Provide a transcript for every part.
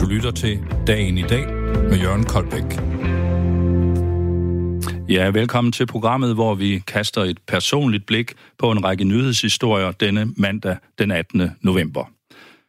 Du lytter til Dagen i dag med Jørgen Koldbæk. Ja, velkommen til programmet, hvor vi kaster et personligt blik på en række nyhedshistorier denne mandag den 18. november.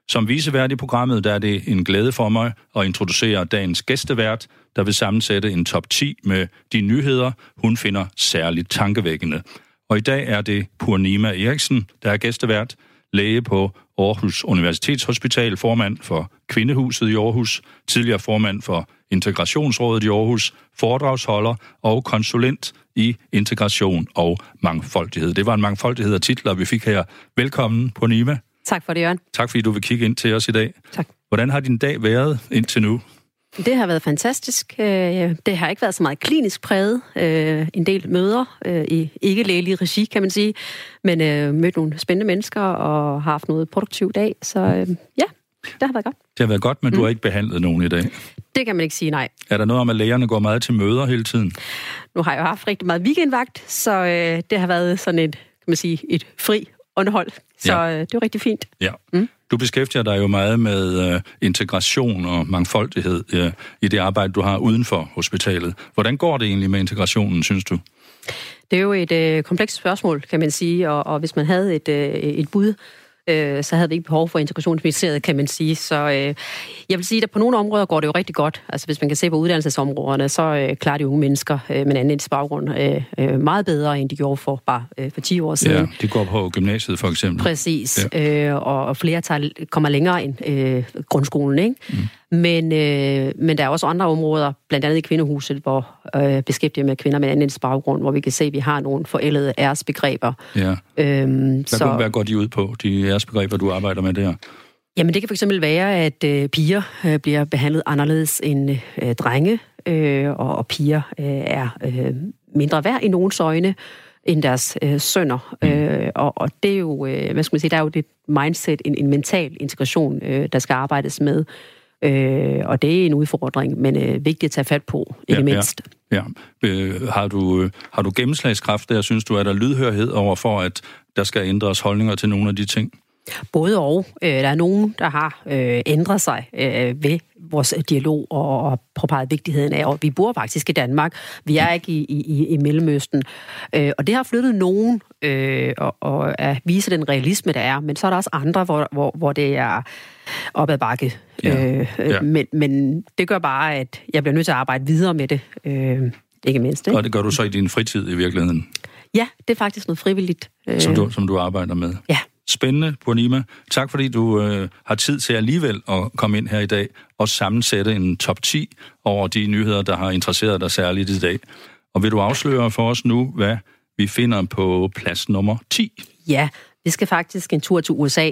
Som visevært i programmet, der er det en glæde for mig at introducere dagens gæstevært, der vil sammensætte en top 10 med de nyheder, hun finder særligt tankevækkende. Og i dag er det Purnima Eriksen, der er gæstevært, læge på Aarhus Universitetshospital, formand for Kvindehuset i Aarhus, tidligere formand for Integrationsrådet i Aarhus, foredragsholder og konsulent i integration og mangfoldighed. Det var en mangfoldighed af titler, vi fik her. Velkommen, Purnima. Tak for det, Jørgen. Tak fordi du vil kigge ind til os i dag. Tak. Hvordan har din dag været indtil nu? Det har været fantastisk. Øh, det har ikke været så meget klinisk præget. Øh, en del møder øh, i ikke-lægelige regi, kan man sige. Men mødt nogle spændende mennesker og har haft noget produktiv dag. Så ja, det har været godt. Det har været godt, men mm. du har ikke behandlet nogen i dag. Det kan man ikke sige nej. Er der noget om, at lægerne går meget til møder hele tiden? Nu har jeg jo haft rigtig meget weekendvagt, så det har været sådan et, kan man sige, et fri underhold. Så ja. det var rigtig fint. Ja. Mm. Du beskæftiger dig jo meget med øh, integration og mangfoldighed øh, i det arbejde, du har uden for hospitalet. Hvordan går det egentlig med integrationen, synes du? Det er jo et øh, komplekst spørgsmål, kan man sige, og, og hvis man havde et, øh, et bud, øh, så havde vi ikke behov for integrationsministeriet, kan man sige. Så øh, jeg vil sige, at på nogle områder går det jo rigtig godt. Altså hvis man kan se på uddannelsesområderne, så øh, klarer de unge mennesker øh, med en anden baggrund øh, øh, meget bedre, end de gjorde for bare øh, for 10 år siden. Ja, de går på gymnasiet for eksempel. Præcis, ja. øh, og, og flere tager, kommer længere end øh, grundskolen, ikke? Mm. Men, øh, men der er også andre områder, blandt andet i Kvindehuset, hvor øh, beskæftiger med kvinder med anden baggrund, hvor vi kan se, at vi har nogle forældede æresbegreber. Ja. Øhm, hvad, så, hvad går de ud på, de æresbegreber, du arbejder med der? Jamen det kan fx være, at øh, piger øh, bliver behandlet anderledes end øh, drenge, øh, og, og piger øh, er øh, mindre værd i nogens øjne end deres øh, sønner. Mm. Øh, og, og det er jo, øh, hvad skal man sige, der er jo det mindset, en, en mental integration, øh, der skal arbejdes med. Øh, og det er en udfordring, men øh, vigtigt at tage fat på, ikke ja, mindst. Ja. ja. Øh, har, du, øh, har du gennemslagskraft der, synes du, er der lydhørhed over for, at der skal ændres holdninger til nogle af de ting? Både og. Øh, der er nogen, der har øh, ændret sig øh, ved vores dialog og, og påpeget vigtigheden af, og vi bor faktisk i Danmark. Vi er ikke i, i, i Mellemøsten. Øh, og det har flyttet nogen øh, og, og at vise den realisme, der er. Men så er der også andre, hvor, hvor, hvor det er op ad bakke. Ja. Øh, ja. Men, men det gør bare, at jeg bliver nødt til at arbejde videre med det. Øh, ikke mindst. Ikke? Og det gør du så i din fritid i virkeligheden? Ja, det er faktisk noget frivilligt. Som du, som du arbejder med? Ja. Spændende, Purnima. Tak fordi du øh, har tid til alligevel at komme ind her i dag og sammensætte en top 10 over de nyheder, der har interesseret dig særligt i dag. Og vil du afsløre for os nu, hvad vi finder på plads nummer 10? Ja, vi skal faktisk en tur til USA.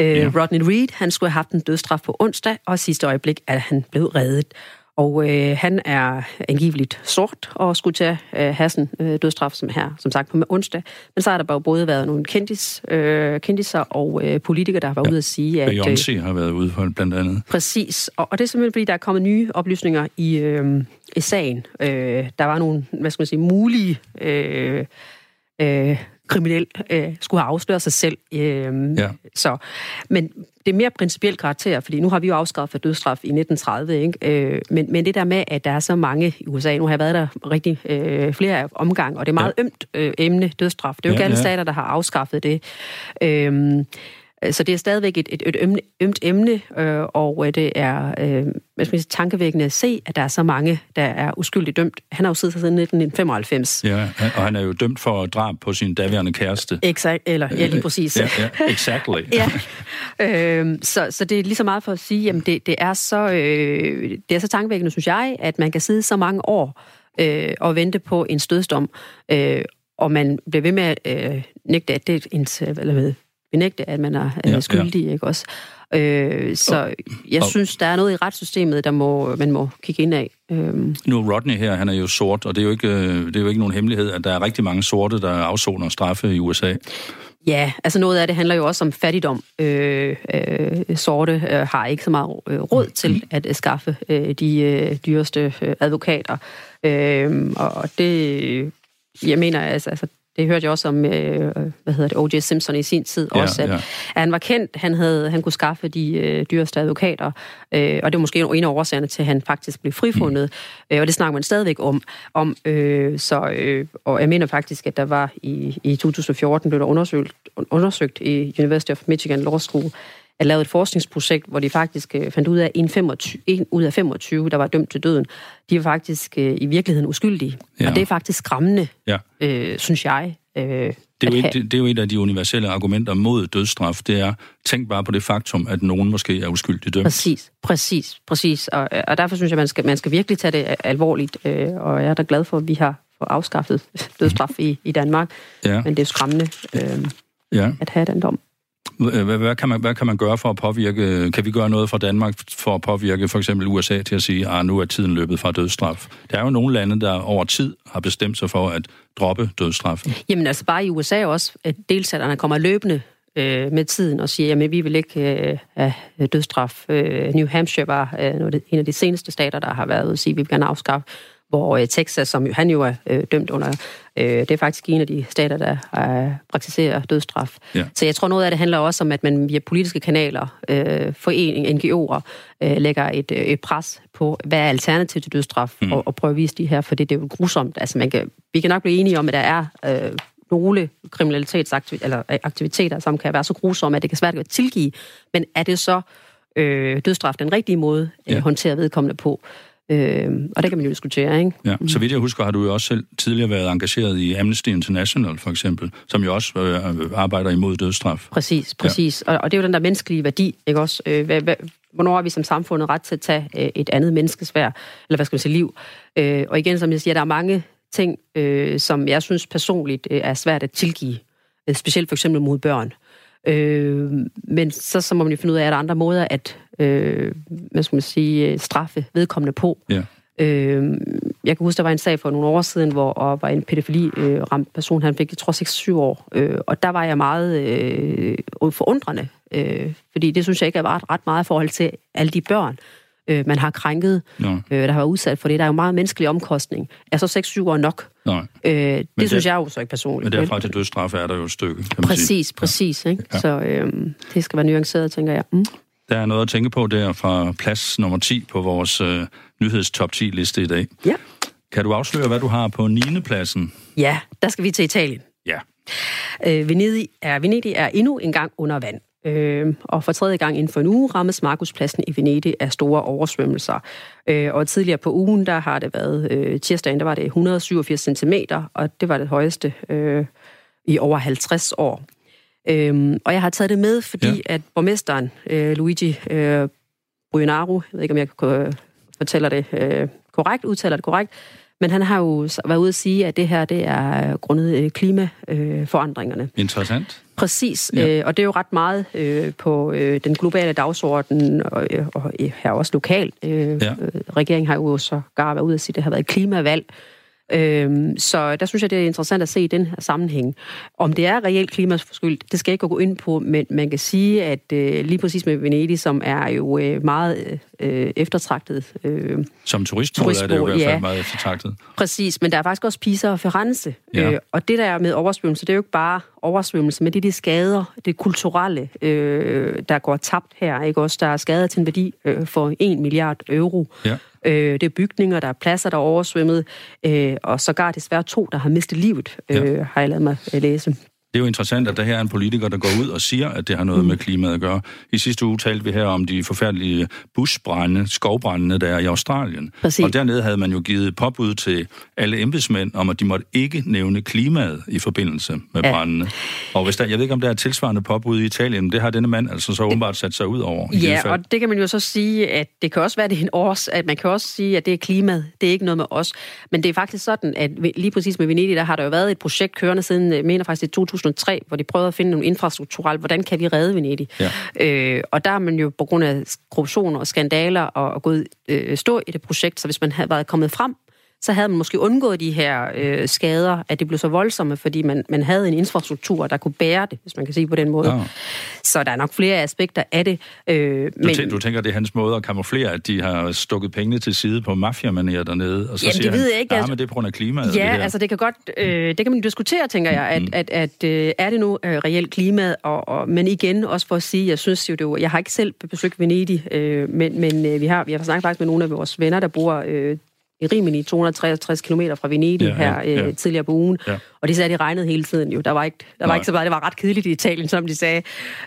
Øh, ja. Rodney Reed, han skulle have haft en dødstraf på onsdag, og sidste øjeblik er han blevet reddet. Og øh, han er angiveligt sort og skulle tage øh, have sådan øh, dødstraf som her, som sagt på onsdag. Men så har der bare både været nogle kendis, øh, kendiser og øh, politikere, der har været ja. ude at sige, at... Beyoncé øh, har været ude for blandt andet. Præcis. Og, og det er simpelthen, fordi der er kommet nye oplysninger i, øh, i sagen. Øh, der var nogle, hvad skal man sige, mulige... Øh, øh, kriminel øh, skulle have afsløret sig selv. Øh, ja. så, men det er mere principielt karakter, fordi nu har vi jo afskaffet dødsstraf i 1930, ikke? Øh, men, men det der med, at der er så mange i USA, nu har jeg været der rigtig øh, flere omgang, og det er meget ja. ømt øh, emne, dødsstraf. Det er jo ja, ikke alle ja. stater, der har afskaffet det. Øh, så det er stadigvæk et, et, et ømt, ømt emne, øh, og øh, det er øh, hvad skal sige, tankevækkende at se, at der er så mange, der er uskyldigt dømt. Han har jo siddet siden 1995. Ja, og han er jo dømt for drab på sin daværende kæreste. Exakt, eller ja, lige præcis. ja, ja, exactly. ja. Øh, så, så det er lige så meget for at sige, at det, det, er så, øh, det er så tankevækkende, synes jeg, at man kan sidde så mange år øh, og vente på en stødsdom, øh, og man bliver ved med at øh, nægte, at det er en, eller hvad, benægte, at man er ja, skyldig, ja. ikke også? Øh, så og, jeg og, synes, der er noget i retssystemet, der må, man må kigge ind af. Øhm. Nu Rodney her, han er jo sort, og det er jo, ikke, øh, det er jo ikke nogen hemmelighed, at der er rigtig mange sorte, der afsoner straffe i USA. Ja, altså noget af det handler jo også om fattigdom. Øh, øh, sorte øh, har ikke så meget øh, råd til mm. at øh, skaffe øh, de øh, dyreste øh, advokater. Øh, og det, jeg mener, altså, altså Det hørte jeg også om, øh, hvad hedder det, O.J. Simpson i sin tid Ja, også, at, ja. at han var kendt, han, havde, han kunne skaffe de øh, dyreste advokater, øh, og det var måske en af årsagerne til, at han faktisk blev frifundet, mm. øh, og det snakker man stadigvæk om. om øh, så, øh, og jeg mener faktisk, at der var i, i 2014, blev der undersøgt, undersøgt i University of Michigan Law School, at lave et forskningsprojekt, hvor de faktisk øh, fandt ud af, at en, 25, en ud af 25, der var dømt til døden, de var faktisk øh, i virkeligheden uskyldige. Ja. Og det er faktisk skræmmende, Ja. øh, synes jeg. Øh, Det er, jo et, det, det er jo et af de universelle argumenter mod dødsstraf. Det er, tænk bare på det faktum, at nogen måske er uskyldigt dømt. Præcis, præcis, præcis. Og, og derfor synes jeg, man skal, man skal virkelig tage det alvorligt. Øh, og jeg er da glad for, at vi har fået afskaffet dødsstraf i, i Danmark. Ja, Men det er skræmmende øh, ja. at have den dom. Øh, hvad, hvad, kan man, hvad kan man gøre for at påvirke, øh, kan vi gøre noget fra Danmark for at påvirke for eksempel USA til at sige, at nu er tiden løbet fra dødsstraf? Der er jo nogle lande, der over tid har bestemt sig for at droppe dødsstraffen. Jamen altså bare i USA også, at delstaterne kommer løbende øh, med tiden og siger, at vi vil ikke øh, have dødsstraf. Øh, New Hampshire var øh, en af de seneste stater, der har været ude og sige, at vi vil gerne afskaffe. Hvor øh, Texas, som jo, han jo er øh, dømt under, øh, det er faktisk en af de stater, der øh, praktiserer dødsstraf. Ja. Så jeg tror noget af det handler også om, at man via politiske kanaler, øh, forening, NGO'er, øh, lægger et, øh, et pres på, hvad er alternativet til dødsstraf, mm. og, og prøve at vise de her, for det, det er jo grusomt. Altså man kan, vi kan nok blive enige om, at der er øh, nogle kriminalitetsaktiviteter, eller øh, aktiviteter, som kan være så grusomme, at det kan svært at tilgive. Men er det så øh, dødsstraf den rigtige måde øh, Ja. ja. håndtere vedkommende på? Øh, og det kan man jo diskutere, ikke? Ja. Så vidt jeg husker, har du jo også selv tidligere været engageret i Amnesty International, for eksempel, som jo også øh, arbejder imod dødsstraf. Præcis, præcis. Ja. Og, og det er jo den der menneskelige værdi, ikke også? Øh, hvad, hvad, hvornår har vi som samfundet ret til at tage øh, et andet menneskes værd, eller hvad skal man sige, liv? Øh, og igen, som jeg siger, der er mange ting, øh, som jeg synes personligt øh, er svært at tilgive, øh, specielt for eksempel mod børn. Øh, men så, så må man jo finde ud af, at der er andre måder at øh, hvad skal man sige, øh, straffe vedkommende på. Ja. Øh, jeg kan huske, der var en sag for nogle år siden, hvor og var en pædofili-ramt person, han fik, jeg tror, 6-7 år. Øh, og der var jeg meget øh, forundrende, øh, fordi det synes jeg ikke er ret, ret meget i forhold til alle de børn, øh, man har krænket, Nå, øh, der har været udsat for det. Der er jo meget menneskelig omkostning. Er så 6-7 år nok? nej. Øh, det det- synes jeg jo så ikke personligt. Men derfra til dødsstraf er der jo et stykke, kan man sige. Præcis, præcis. Ikke? Ja. Så øh, det skal være nuanceret, tænker jeg. Mm. Der er noget at tænke på der fra plads nummer 10 på vores øh, nyhedstop 10-liste i dag. Ja. Kan du afsløre, hvad du har på 9. pladsen? ja, der skal vi til Italien. Ja. Øh, Venedig, er, Venedig er endnu en gang under vand. Øh, og for tredje gang inden for en uge rammes Markuspladsen i Venedig af store oversvømmelser. Øh, og tidligere på ugen, der har det været, øh, tirsdagen, der var det 187 cm, og det var det højeste øh, i over 50 år. Øh, og jeg har taget det med, fordi Ja. at borgmesteren, øh, Luigi øh, Brunaro, jeg ved ikke, om jeg øh, fortæller det øh, korrekt, udtaler det korrekt, men han har jo været ude at sige, at det her det er grundet øh, klimaforandringerne. Interessant. Præcis, Ja. øh, og det er jo ret meget øh, på øh, den globale dagsorden, og, øh, og øh, her også lokalt. Øh, Ja. Regeringen har jo så gar været ude at sige, at det har været et klimavalg. Øhm, så der synes jeg, det er interessant at se i den her sammenhæng. Om det er reelt klimaskyld, det skal jeg ikke gå ind på, men man kan sige, at øh, lige præcis med Venedig, som er jo øh, meget øh, eftertragtet, øh, Som turistmål er det jo i hvert fald ja. meget eftertragtet. Præcis, men der er faktisk også Pisa og Firenze. Ja. Øh, og det der med oversvømmelse, det er jo ikke bare oversvømmelse, men det er de skader, det kulturelle, øh, der går tabt her. Ikke? Også der er skader til en værdi øh, for 1 milliard euro. Ja. Øh, det er bygninger, der er pladser, der er oversvømmet, øh, og sågar desværre to, der har mistet livet, øh, Ja. har jeg lavet mig øh, læse. Det er jo interessant, at der her er en politiker, der går ud og siger, at det har noget mm. med klimaet at gøre. I sidste uge talte vi her om de forfærdelige busbrænde, skovbrændene, der er i Australien. Præcis. Og dernede havde man jo givet påbud til alle embedsmænd om, at de måtte ikke nævne klimaet i forbindelse med ja. Brændene. Og hvis der, jeg ved ikke, om der er tilsvarende påbud i Italien, men det har denne mand altså så åbenbart sat sig ud over. i Ja, og det kan man jo så sige, at det kan også være, det er en års, at man kan også sige, at det er klimaet, det er ikke noget med os. Men det er faktisk sådan, at lige præcis med Venedig, der har der jo været et projekt kørende siden, jeg mener faktisk i 2003, hvor de prøvede at finde nogle infrastrukturelle, hvordan kan vi redde Venedig? Ja. Øh, og der er man jo på grund af korruption og skandaler og, og gået øh, stå i det projekt, så hvis man havde været kommet frem så havde man måske undgået de her øh, skader, at det blev så voldsomme, fordi man, man havde en infrastruktur, der kunne bære det, hvis man kan sige på den måde. Ja. Så der er nok flere aspekter af det. Øh, men, du, tænker, du tænker, det er hans måde at kamuflere, at de har stukket pengene til side på mafiamanier dernede, og så jamen, siger det ved han, ikke, ja, men det er på grund af klimaet. Ja, det altså det kan godt, øh, det kan man diskutere, tænker jeg, at, mm. at, at, øh, er det nu øh, reelt klima, og, og, men igen, også for at sige, jeg synes jo, det var, jeg har ikke selv besøgt Venedig, øh, men, men øh, vi har, vi har snakket faktisk med nogle af vores venner, der bor øh, Rimini, 263 km fra Venedig ja, her ja, ja. Øh, tidligere på ugen. Ja. Og de sagde, at de regnede hele tiden jo. Der var ikke, der var ikke så meget. Det var ret kedeligt i Italien, som de sagde.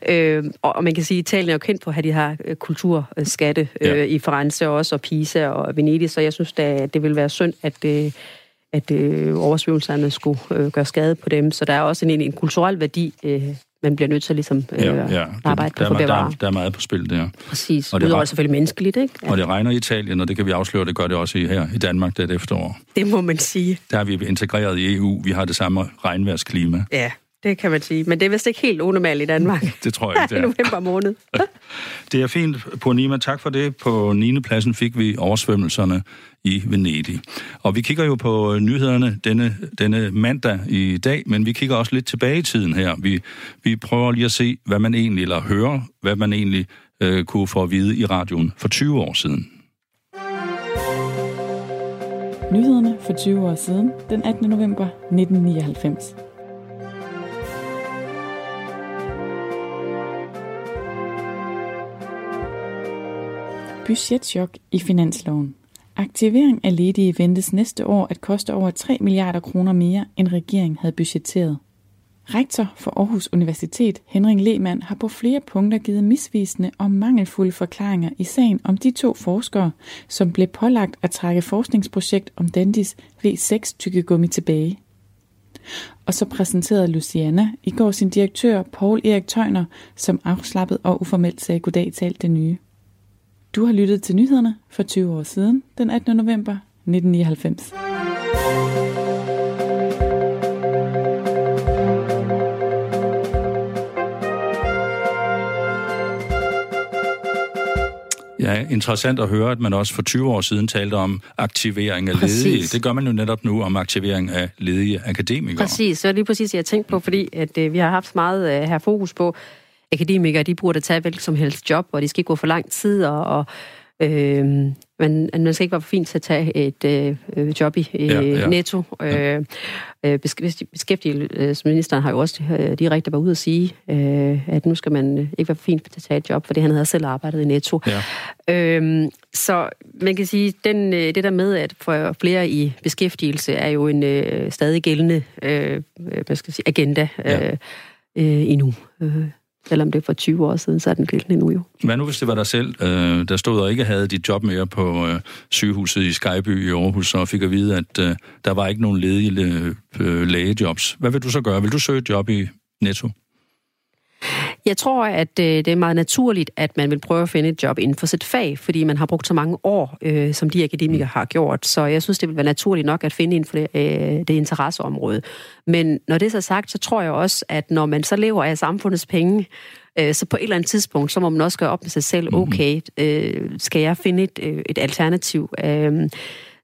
Øh, og man kan sige, at Italien er jo kendt for at have de her øh, kulturskatte øh, ja. i Firenze også, og Pisa og Venedig. Så jeg synes, at det vil være synd, at... Øh, at øh, oversvømmelserne skulle øh, gøre skade på dem. Så der er også en, en kulturel værdi øh, man bliver nødt til ligesom øh, ja, ja. arbejde der, på der, der, der er meget på spil der. Præcis, og det udover selvfølgelig menneskeligt, ikke? Ja. Og det regner i Italien, og det kan vi afsløre, det gør det også her i Danmark det efterår. Det må man sige. Der er vi integreret i EU, vi har det samme regnværsklima. Ja, det kan man sige. Men det er vist ikke helt unormalt i Danmark. det tror jeg ikke, det er. I november måned. det er fint, Nima. Tak for det. På 9. pladsen fik vi oversvømmelserne i Venedig. Og vi kigger jo på nyhederne denne, denne mandag i dag, men vi kigger også lidt tilbage i tiden her. Vi, vi prøver lige at se, hvad man egentlig, eller høre, hvad man egentlig øh, kunne få at vide i radioen for 20 år siden. Nyhederne for 20 år siden, den 18. november 1999. Budgetchok i finansloven. Aktivering af ledige ventes næste år at koste over 3 milliarder kroner mere, end regeringen havde budgetteret. Rektor for Aarhus Universitet, Henrik Lehmann, har på flere punkter givet misvisende og mangelfulde forklaringer i sagen om de to forskere, som blev pålagt at trække forskningsprojekt om Dandis V6 tykkegummi tilbage. Og så præsenterede Luciana i går sin direktør Paul Erik Tøjner, som afslappet og uformelt sagde goddag til alt det nye. Du har lyttet til nyhederne for 20 år siden, den 18. november 1999. Ja, interessant at høre, at man også for 20 år siden talte om aktivering af præcis. ledige. Det gør man jo netop nu om aktivering af ledige akademikere. Præcis, så er det lige præcis, jeg tænkte på, fordi at, øh, vi har haft meget øh, her fokus på, akademikere, de burde tage hvilket som helst job, og de skal ikke gå for lang tid, og, og øh, man, man skal ikke være for fint til at tage et øh, job i ja, ja. netto. Ja. Øh, øh beskæftigelsesministeren har jo også øh, direkte været ude at sige, øh, at nu skal man ikke være for fint til at tage et job, fordi han havde selv arbejdet i netto. Ja. Øh, så man kan sige, den, det der med at få flere i beskæftigelse er jo en øh, stadig gældende øh, hvad skal sige, agenda ja. øh, øh, endnu. Øh. Selvom det er for 20 år siden, så er den gældende nu jo. Hvad nu, hvis det var dig selv, øh, der stod og ikke havde dit job mere på øh, sygehuset i Skyby i Aarhus, og fik at vide, at øh, der var ikke nogen ledige øh, øh lægejobs. Hvad vil du så gøre? Vil du søge et job i Netto? Jeg tror, at øh, det er meget naturligt, at man vil prøve at finde et job inden for sit fag, fordi man har brugt så mange år, øh, som de akademikere har gjort. Så jeg synes, det vil være naturligt nok at finde inden for det, øh, det interesseområde. Men når det er så sagt, så tror jeg også, at når man så lever af samfundets penge, øh, så på et eller andet tidspunkt, så må man også gøre op med sig selv, mhm. okay, øh, skal jeg finde et, øh, et alternativ? Øh,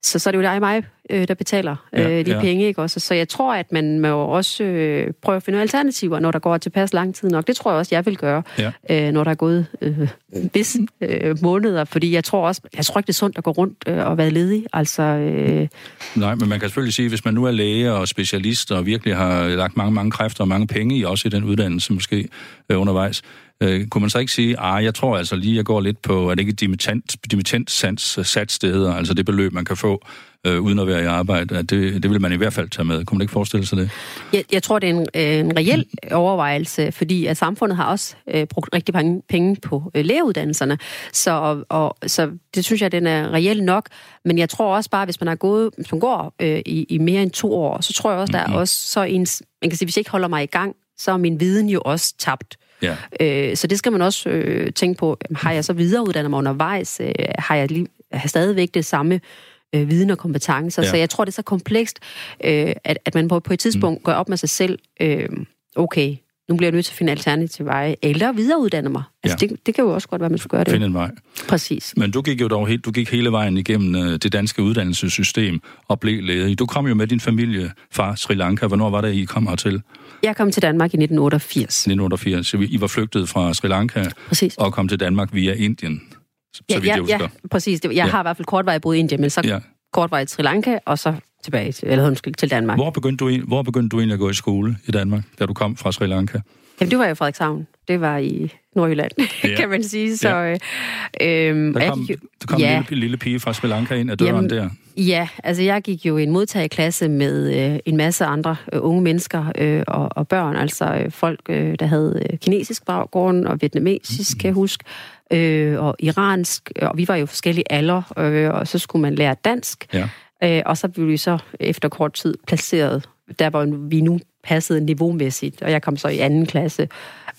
så, så er det jo dig og mig, øh, der betaler øh, de ja. penge. Ikke? Også, så jeg tror, at man må også øh, prøve at finde alternativer, når der går tilpas lang tid nok. Det tror jeg også, jeg vil gøre, ja. øh, når der er gået øh, vis øh, måneder. Fordi jeg tror også, jeg tror ikke, det er sundt at gå rundt øh, og være ledig. Altså, øh... Nej, men man kan selvfølgelig sige, hvis man nu er læge og specialist og virkelig har lagt mange, mange kræfter og mange penge i, også i den uddannelse måske øh, undervejs, Øh, kunne man så ikke sige, ah, jeg tror altså lige, jeg går lidt på, er det ikke dimittent, dimittent sats, det hedder, altså det beløb, man kan få øh, uden at være i arbejde, at det, det vil man i hvert fald tage med. Kunne man ikke forestille sig det? Jeg, jeg tror, det er en, øh, en reel overvejelse, fordi at samfundet har også øh, brugt rigtig mange penge på øh, lægeuddannelserne, så, og, og, så det synes jeg, den er reel nok, men jeg tror også bare, hvis man har gået, hvis man går øh, i, i mere end to år, så tror jeg også, der mm-hmm. er også så ens, man kan sige, hvis jeg ikke holder mig i gang, så er min viden jo også tabt. Ja. Øh, så det skal man også øh, tænke på. Har jeg så videreuddannet mig undervejs? Øh, har jeg lige, har stadigvæk det samme øh, viden og kompetencer? Ja. Så jeg tror, det er så komplekst, øh, at, at man på, på et tidspunkt mm. går op med sig selv, øh, okay, nu bliver jeg nødt til at finde alternativ veje, eller videreuddanne mig. Altså, ja. det, det kan jo også godt være, man skulle gøre det. Finde en vej. Præcis. Men du gik jo dog helt, du gik hele vejen igennem uh, det danske uddannelsessystem og blev ledig. Du kom jo med din familie fra Sri Lanka. Hvornår var det, I kom hertil? Jeg kom til Danmark i 1988. 1988. Så I var flygtet fra Sri Lanka Præcis. og kom til Danmark via Indien, så Ja, vidt ja, jeg husker. ja, præcis. Jeg Ja. har i hvert fald kortvarigt boet i Indien, men så Ja. kortvarigt i Sri Lanka, og så tilbage til, eller undskyld, til Danmark. Hvor begyndte, du, hvor begyndte du egentlig at gå i skole i Danmark, da du kom fra Sri Lanka? Jamen, det var jo i Frederikshavn. Det var i Nordjylland, Ja. kan man sige. Så, Ja. ja. øhm, Der kom, gik der kom ja, en lille, lille pige fra Sri Lanka ind ad døren Jamen, der. Ja, altså jeg gik jo i en modtageklasse med øh, en masse andre øh, unge mennesker øh, og, og børn, altså øh, folk, øh, der havde øh, kinesisk baggrund og vietnamesisk, kan jeg huske, øh, og iransk, og vi var jo forskellige alder, øh, og så skulle man lære dansk, Ja. Øh, og så blev vi så efter kort tid placeret, der hvor vi nu passede niveaumæssigt, og jeg kom så i anden klasse.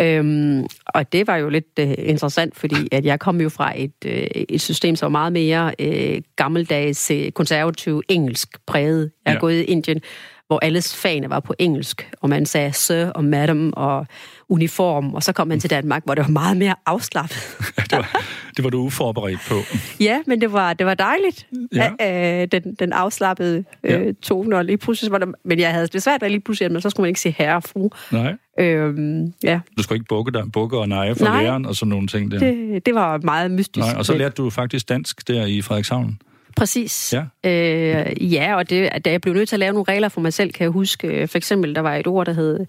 Øhm, og det var jo lidt øh, interessant, fordi at jeg kom jo fra et, øh, et system, som var meget mere øh, gammeldags, øh, konservativ, engelsk præget. Jeg er Ja. gået i Indien, hvor alles fagene var på engelsk, og man sagde sir og madam og uniform, og så kom man til Danmark, hvor det var meget mere afslappet. Det var, det var du uforberedt på. ja, men det var, det var dejligt, Ja. ja. øh, den, den afslappede Ja. øh, tone, og lige pludselig var der, men jeg havde det svært ved lige pludselig, men så skulle man ikke sige herre og fru. Nej, Øhm, ja, du skulle ikke bukke, dig, bukke og neje for Nej. læreren og sådan nogle ting der. det, det var meget mystisk. Nej, og så lærte du faktisk dansk der i Frederikshavn. Præcis. Ja. Øh, ja, og det, da jeg blev nødt til at lave nogle regler for mig selv, kan jeg huske, øh, for eksempel, der var et ord, der hed,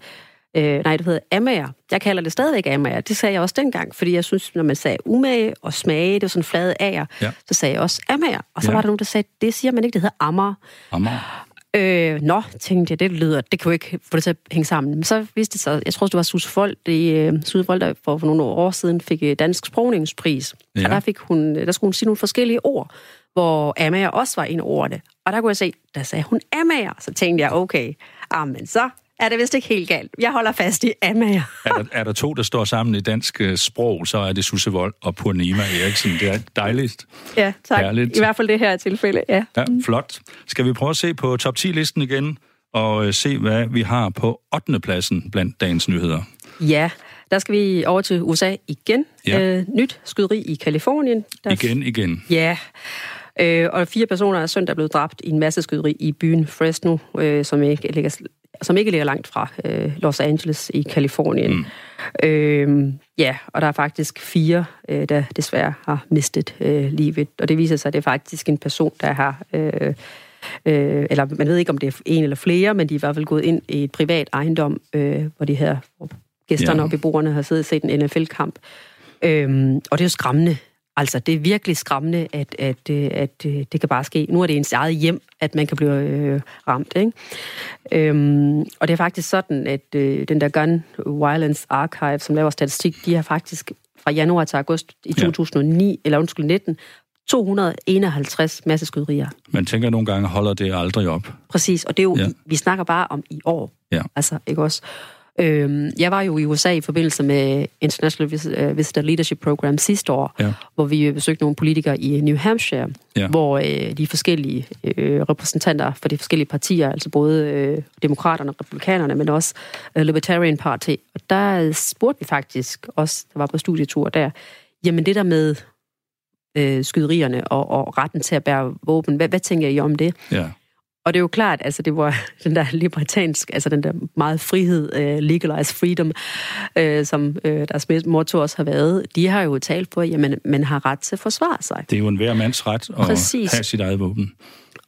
øh, nej, det hed amager. Jeg kalder det stadigvæk amager. Det sagde jeg også dengang, fordi jeg synes, når man sagde umage og smage, det var sådan flade ager, Ja. så sagde jeg også amager. Og så Ja. var der nogen, der sagde, det siger man ikke, det hedder ammer. Amager. Øh, nå, tænkte jeg, det lyder, det kunne ikke få det til at hænge sammen. Men så viste det sig, jeg tror, det var Sus Fold, det, øh, Sus Fold, der for, for nogle år siden fik øh, Dansk Sprogningspris. Ja. Og der, fik hun, der skulle hun sige nogle forskellige ord, hvor amager også var en af ordene. Og der kunne jeg se, der sagde hun amager. Så tænkte jeg, okay, ah, men så er det vist ikke helt galt. Jeg holder fast i amager. Er der, er der to, der står sammen i dansk øh, sprog, så er det Susse Vold og Purnima Eriksen. Det er dejligt. Ja, tak. Herligt. I hvert fald det her tilfælde, ja. Ja, flot. Skal vi prøve at se på top 10-listen igen, og øh, se, hvad vi har på 8. pladsen blandt dagens nyheder? Ja, der skal vi over til USA igen. Ja. Øh, nyt skyderi i Kalifornien. Der Igen, igen. Ja, øh, og fire personer er søndag blevet dræbt i en masse skyderi i byen Fresno, øh, som, ikke ligger, som ikke ligger langt fra øh, Los Angeles i Kalifornien. Mm. Øh, ja, og der er faktisk fire, øh, der desværre har mistet øh, livet, og det viser sig, at det er faktisk en person, der har... Øh, Øh, eller man ved ikke, om det er en eller flere, men de er i hvert fald gået ind i et privat ejendom, øh, hvor de her gæsterne ja. og beboerne har siddet og set en NFL-kamp. Øhm, og det er jo skræmmende. Altså, det er virkelig skræmmende, at, at, øh, at øh, det kan bare ske. Nu er det ens eget hjem, at man kan blive øh, ramt. Ikke? Øhm, og det er faktisk sådan, at øh, den der Gun Violence Archive, som laver statistik, de har faktisk fra januar til august i Ja. 2009, eller undskyld 19, 251 masseskyderier. Man tænker nogle gange, holder det aldrig op. Præcis, og det er jo, Ja. ja. vi snakker bare om i år. Ja. Altså, ikke også? Øhm, jeg var jo i USA i forbindelse med International øh, Visitor Leadership Program sidste år, Ja. hvor vi besøgte nogle politikere i New Hampshire, Ja. hvor øh, de forskellige øh, repræsentanter for de forskellige partier, altså både øh, demokraterne og republikanerne, men også øh, Libertarian Party, og der spurgte vi faktisk os, der var på studietur der, jamen det der med øh, skyderierne og, og retten til at bære våben, hvad, hvad tænker I om det? Ja. Og det er jo klart, altså det var den der libertansk, altså den der meget frihed, uh, legalized freedom, uh, som uh, deres motto også har været, de har jo talt på, at jamen, man har ret til at forsvare sig. Det er jo en hver mands ret at Præcis. have sit eget våben.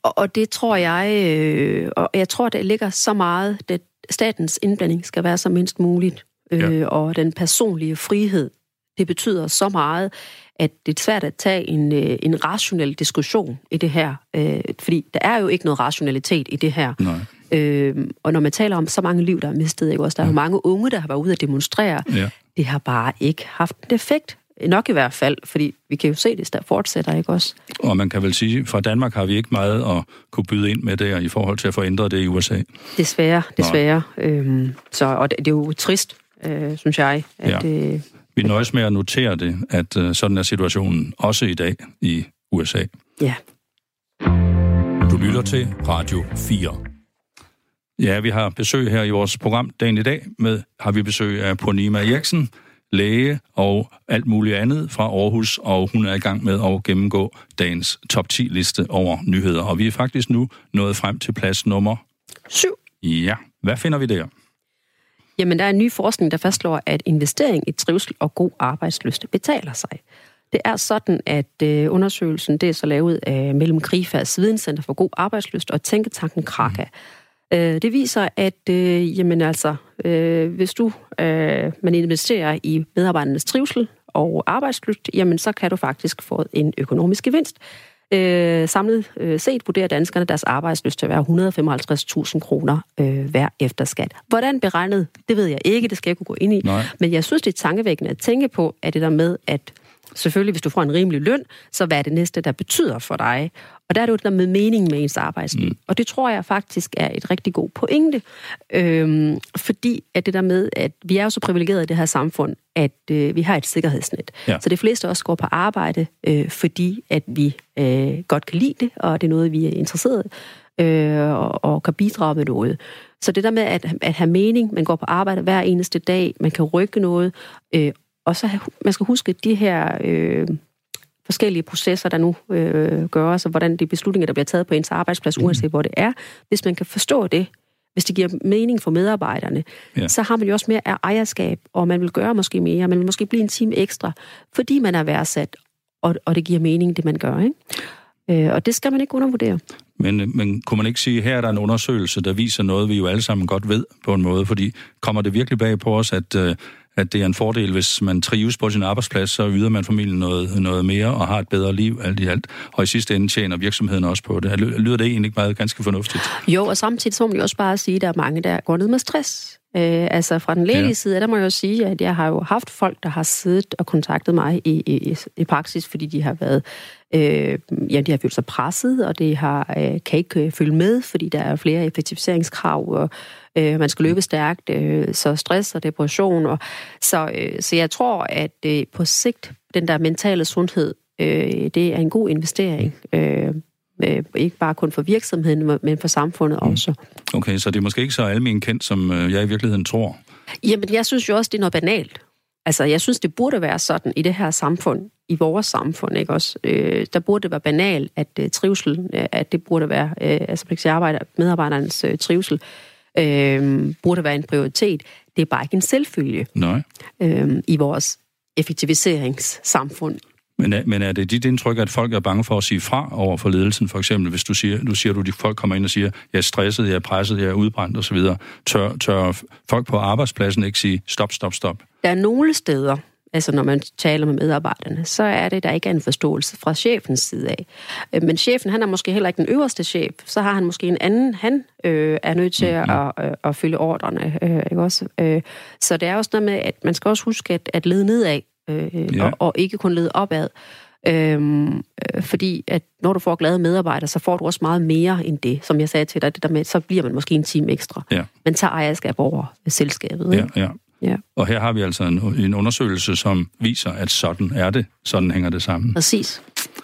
Og, og det tror jeg, øh, og jeg tror, det ligger så meget, at statens indblanding skal være så mindst muligt, øh, Ja. og den personlige frihed, det betyder så meget, at det er svært at tage en, øh, en rationel diskussion i det her, øh, fordi der er jo ikke noget rationalitet i det her. Nej. Øh, og når man taler om så mange liv, der er mistet, ikke også? Der er jo mange unge, der har været ude at demonstrere. Ja. Det har bare ikke haft en effekt. Nok i hvert fald, fordi vi kan jo se, det der fortsætter, ikke også? Og man kan vel sige, fra Danmark har vi ikke meget at kunne byde ind med der i forhold til at få ændret det i USA. Desværre, desværre. Øhm, så, og det, det er jo trist, øh, synes jeg, at... Ja. Øh, Vi nøjes med at notere det, at uh, sådan er situationen også i dag i USA. ja. Du lytter til Radio 4. Ja, vi har besøg her i vores program dagen i dag. Med har vi besøg af Purnima Eriksen, læge og alt muligt andet fra Aarhus, og hun er i gang med at gennemgå dagens top 10 liste over nyheder. Og vi er faktisk nu nået frem til plads nummer 7. Ja, hvad finder vi der? Jamen, der er en ny forskning, der fastslår, at investering i trivsel og god arbejdsløst betaler sig. Det er sådan, at øh, undersøgelsen det er så lavet af mellem Krifas Videnscenter for God Arbejdsløst og Tænketanken Kraka. Mm. Øh, det viser, at øh, jamen altså, øh, hvis du øh, man investerer i medarbejdernes trivsel og arbejdslyst, jamen så kan du faktisk få en økonomisk gevinst. Øh, samlet øh, set vurderer danskerne deres arbejdsløst til at være 155.000 kroner øh, hver efter skat. Hvordan beregnet, det ved jeg ikke, det skal jeg kunne gå ind i. Nej. Men jeg synes, det er tankevækkende at tænke på, at det der med, at selvfølgelig, hvis du får en rimelig løn, så hvad er det næste, der betyder for dig? Og der er det jo det der med mening med ens arbejdsliv. Mm. Og det tror jeg faktisk er et rigtig god pointe. Øhm, fordi at det der med, at vi er jo så privilegerede i det her samfund, at øh, vi har et sikkerhedsnet. Ja. Så de fleste også går på arbejde, øh, fordi at vi øh, godt kan lide det, og det er noget, vi er interesseret øh, og, og kan bidrage med noget. Så det der med at, at have mening, man går på arbejde hver eneste dag, man kan rykke noget, øh, og så have, man skal huske de her øh, forskellige processer, der nu øh, gøres, og hvordan de beslutninger, der bliver taget på ens arbejdsplads, Mhm. uanset hvor det er. Hvis man kan forstå det, hvis det giver mening for medarbejderne, Ja. ja. så har man jo også mere af ejerskab, og man vil gøre måske mere, man vil måske blive en time ekstra, fordi man er værdsat, og, og det giver mening, det man gør. Ikke? Øh, og det skal man ikke undervurdere. Men, men kunne man ikke sige, at her er der en undersøgelse, der viser noget, vi jo alle sammen godt ved på en måde, fordi kommer det virkelig bag på os, at, øh, at det er en fordel, hvis man trives på sin arbejdsplads, så yder man familien noget, noget mere og har et bedre liv alt i alt. Og i sidste ende tjener virksomheden også på det. Lyder det egentlig ikke meget ganske fornuftigt? Jo, og samtidig så må man jo også bare sige, at der er mange, der går ned med stress. Øh, altså fra den lægelige Ja. side, der må jeg jo sige, at jeg har jo haft folk, der har siddet og kontaktet mig i, i, i praksis, fordi de har været, øh, ja, de har følt sig presset, og det har, øh, kan ikke øh, følge med, fordi der er flere effektiviseringskrav, og øh, man skal løbe stærkt, øh, så stress og depression. Og, så, øh, så jeg tror, at øh, på sigt, den der mentale sundhed, øh, det er en god investering. Øh, øh, ikke bare kun for virksomheden, men for samfundet Mm. også. Okay, så det er måske ikke så almen kendt, som øh, jeg i virkeligheden tror. Jamen, jeg synes jo også, det er noget banalt. Altså, jeg synes, det burde være sådan i det her samfund, i vores samfund, ikke også? Øh, der burde det være banalt, at øh, trivsel, øh, at det burde være, øh, altså, arbejder, medarbejdernes øh, trivsel, øh, burde være en prioritet. Det er bare ikke en selvfølge Nej. øh, i vores effektiviseringssamfund. Men er, men er det dit indtryk, at folk er bange for at sige fra over for ledelsen, for eksempel, hvis du siger, nu siger du, at folk kommer ind og siger, jeg er stresset, jeg er presset, jeg er udbrændt osv., tør, tør folk på arbejdspladsen ikke sige, stop, stop, stop? Der er nogle steder, altså når man taler med medarbejderne, så er det, der ikke er en forståelse fra chefens side af. Øh, Men chefen, han er måske heller ikke den øverste chef, så har han måske en anden, han øh, er nødt til Mhm. at, at, at følge ordrene. Øh, ikke også? Øh, så det er også noget med, at man skal også huske at, at lede nedad, øh, Ja. og, og ikke kun lede opad. Øhm, øh, fordi at når du får glade medarbejdere, så får du også meget mere end det, som jeg sagde til dig, det der med, så bliver man måske en time ekstra. Ja. Man tager ejerskab over selskabet. Ikke? ja. Ja. Og her har vi altså en, en undersøgelse, som viser, at sådan er det. Sådan hænger det sammen. Præcis.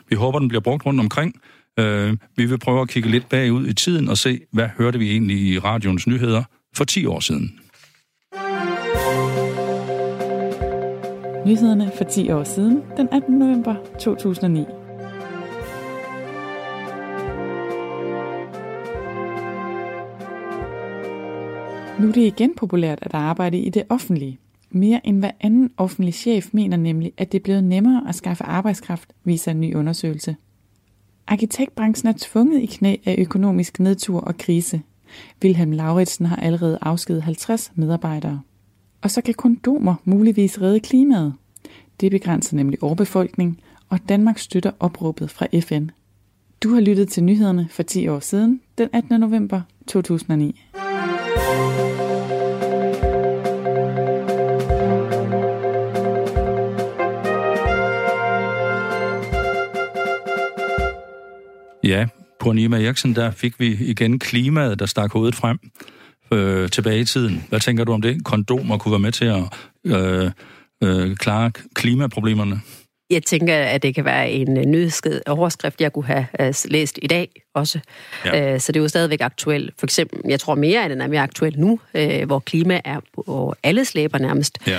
Vi håber, den bliver brugt rundt omkring. Øh, vi vil prøve at kigge lidt bagud i tiden og se, hvad hørte vi egentlig i radioens nyheder for 10 år siden. Nyhederne for 10 år siden, den 18. november 2009. Nu er det igen populært at arbejde i det offentlige. Mere end hver anden offentlig chef mener nemlig, at det er blevet nemmere at skaffe arbejdskraft, viser en ny undersøgelse. Arkitektbranchen er tvunget i knæ af økonomisk nedtur og krise. Wilhelm Lauritsen har allerede afskedet 50 medarbejdere. Og så kan kondomer muligvis redde klimaet. Det begrænser nemlig overbefolkning, og Danmark støtter opråbet fra FN. Du har lyttet til nyhederne for 10 år siden, den 18. november 2009. Ja, på Nima Eriksen, der fik vi igen klimaet, der stak hovedet frem øh, tilbage i tiden. Hvad tænker du om det? Kondomer kunne være med til at øh, øh, klare klimaproblemerne? Jeg tænker, at det kan være en nyhedsked overskrift, jeg kunne have uh, læst i dag også. Ja. Uh, så det er jo stadigvæk aktuelt. For eksempel, jeg tror mere, at den er mere aktuel nu, uh, hvor klima er på alle slæber nærmest. Ja.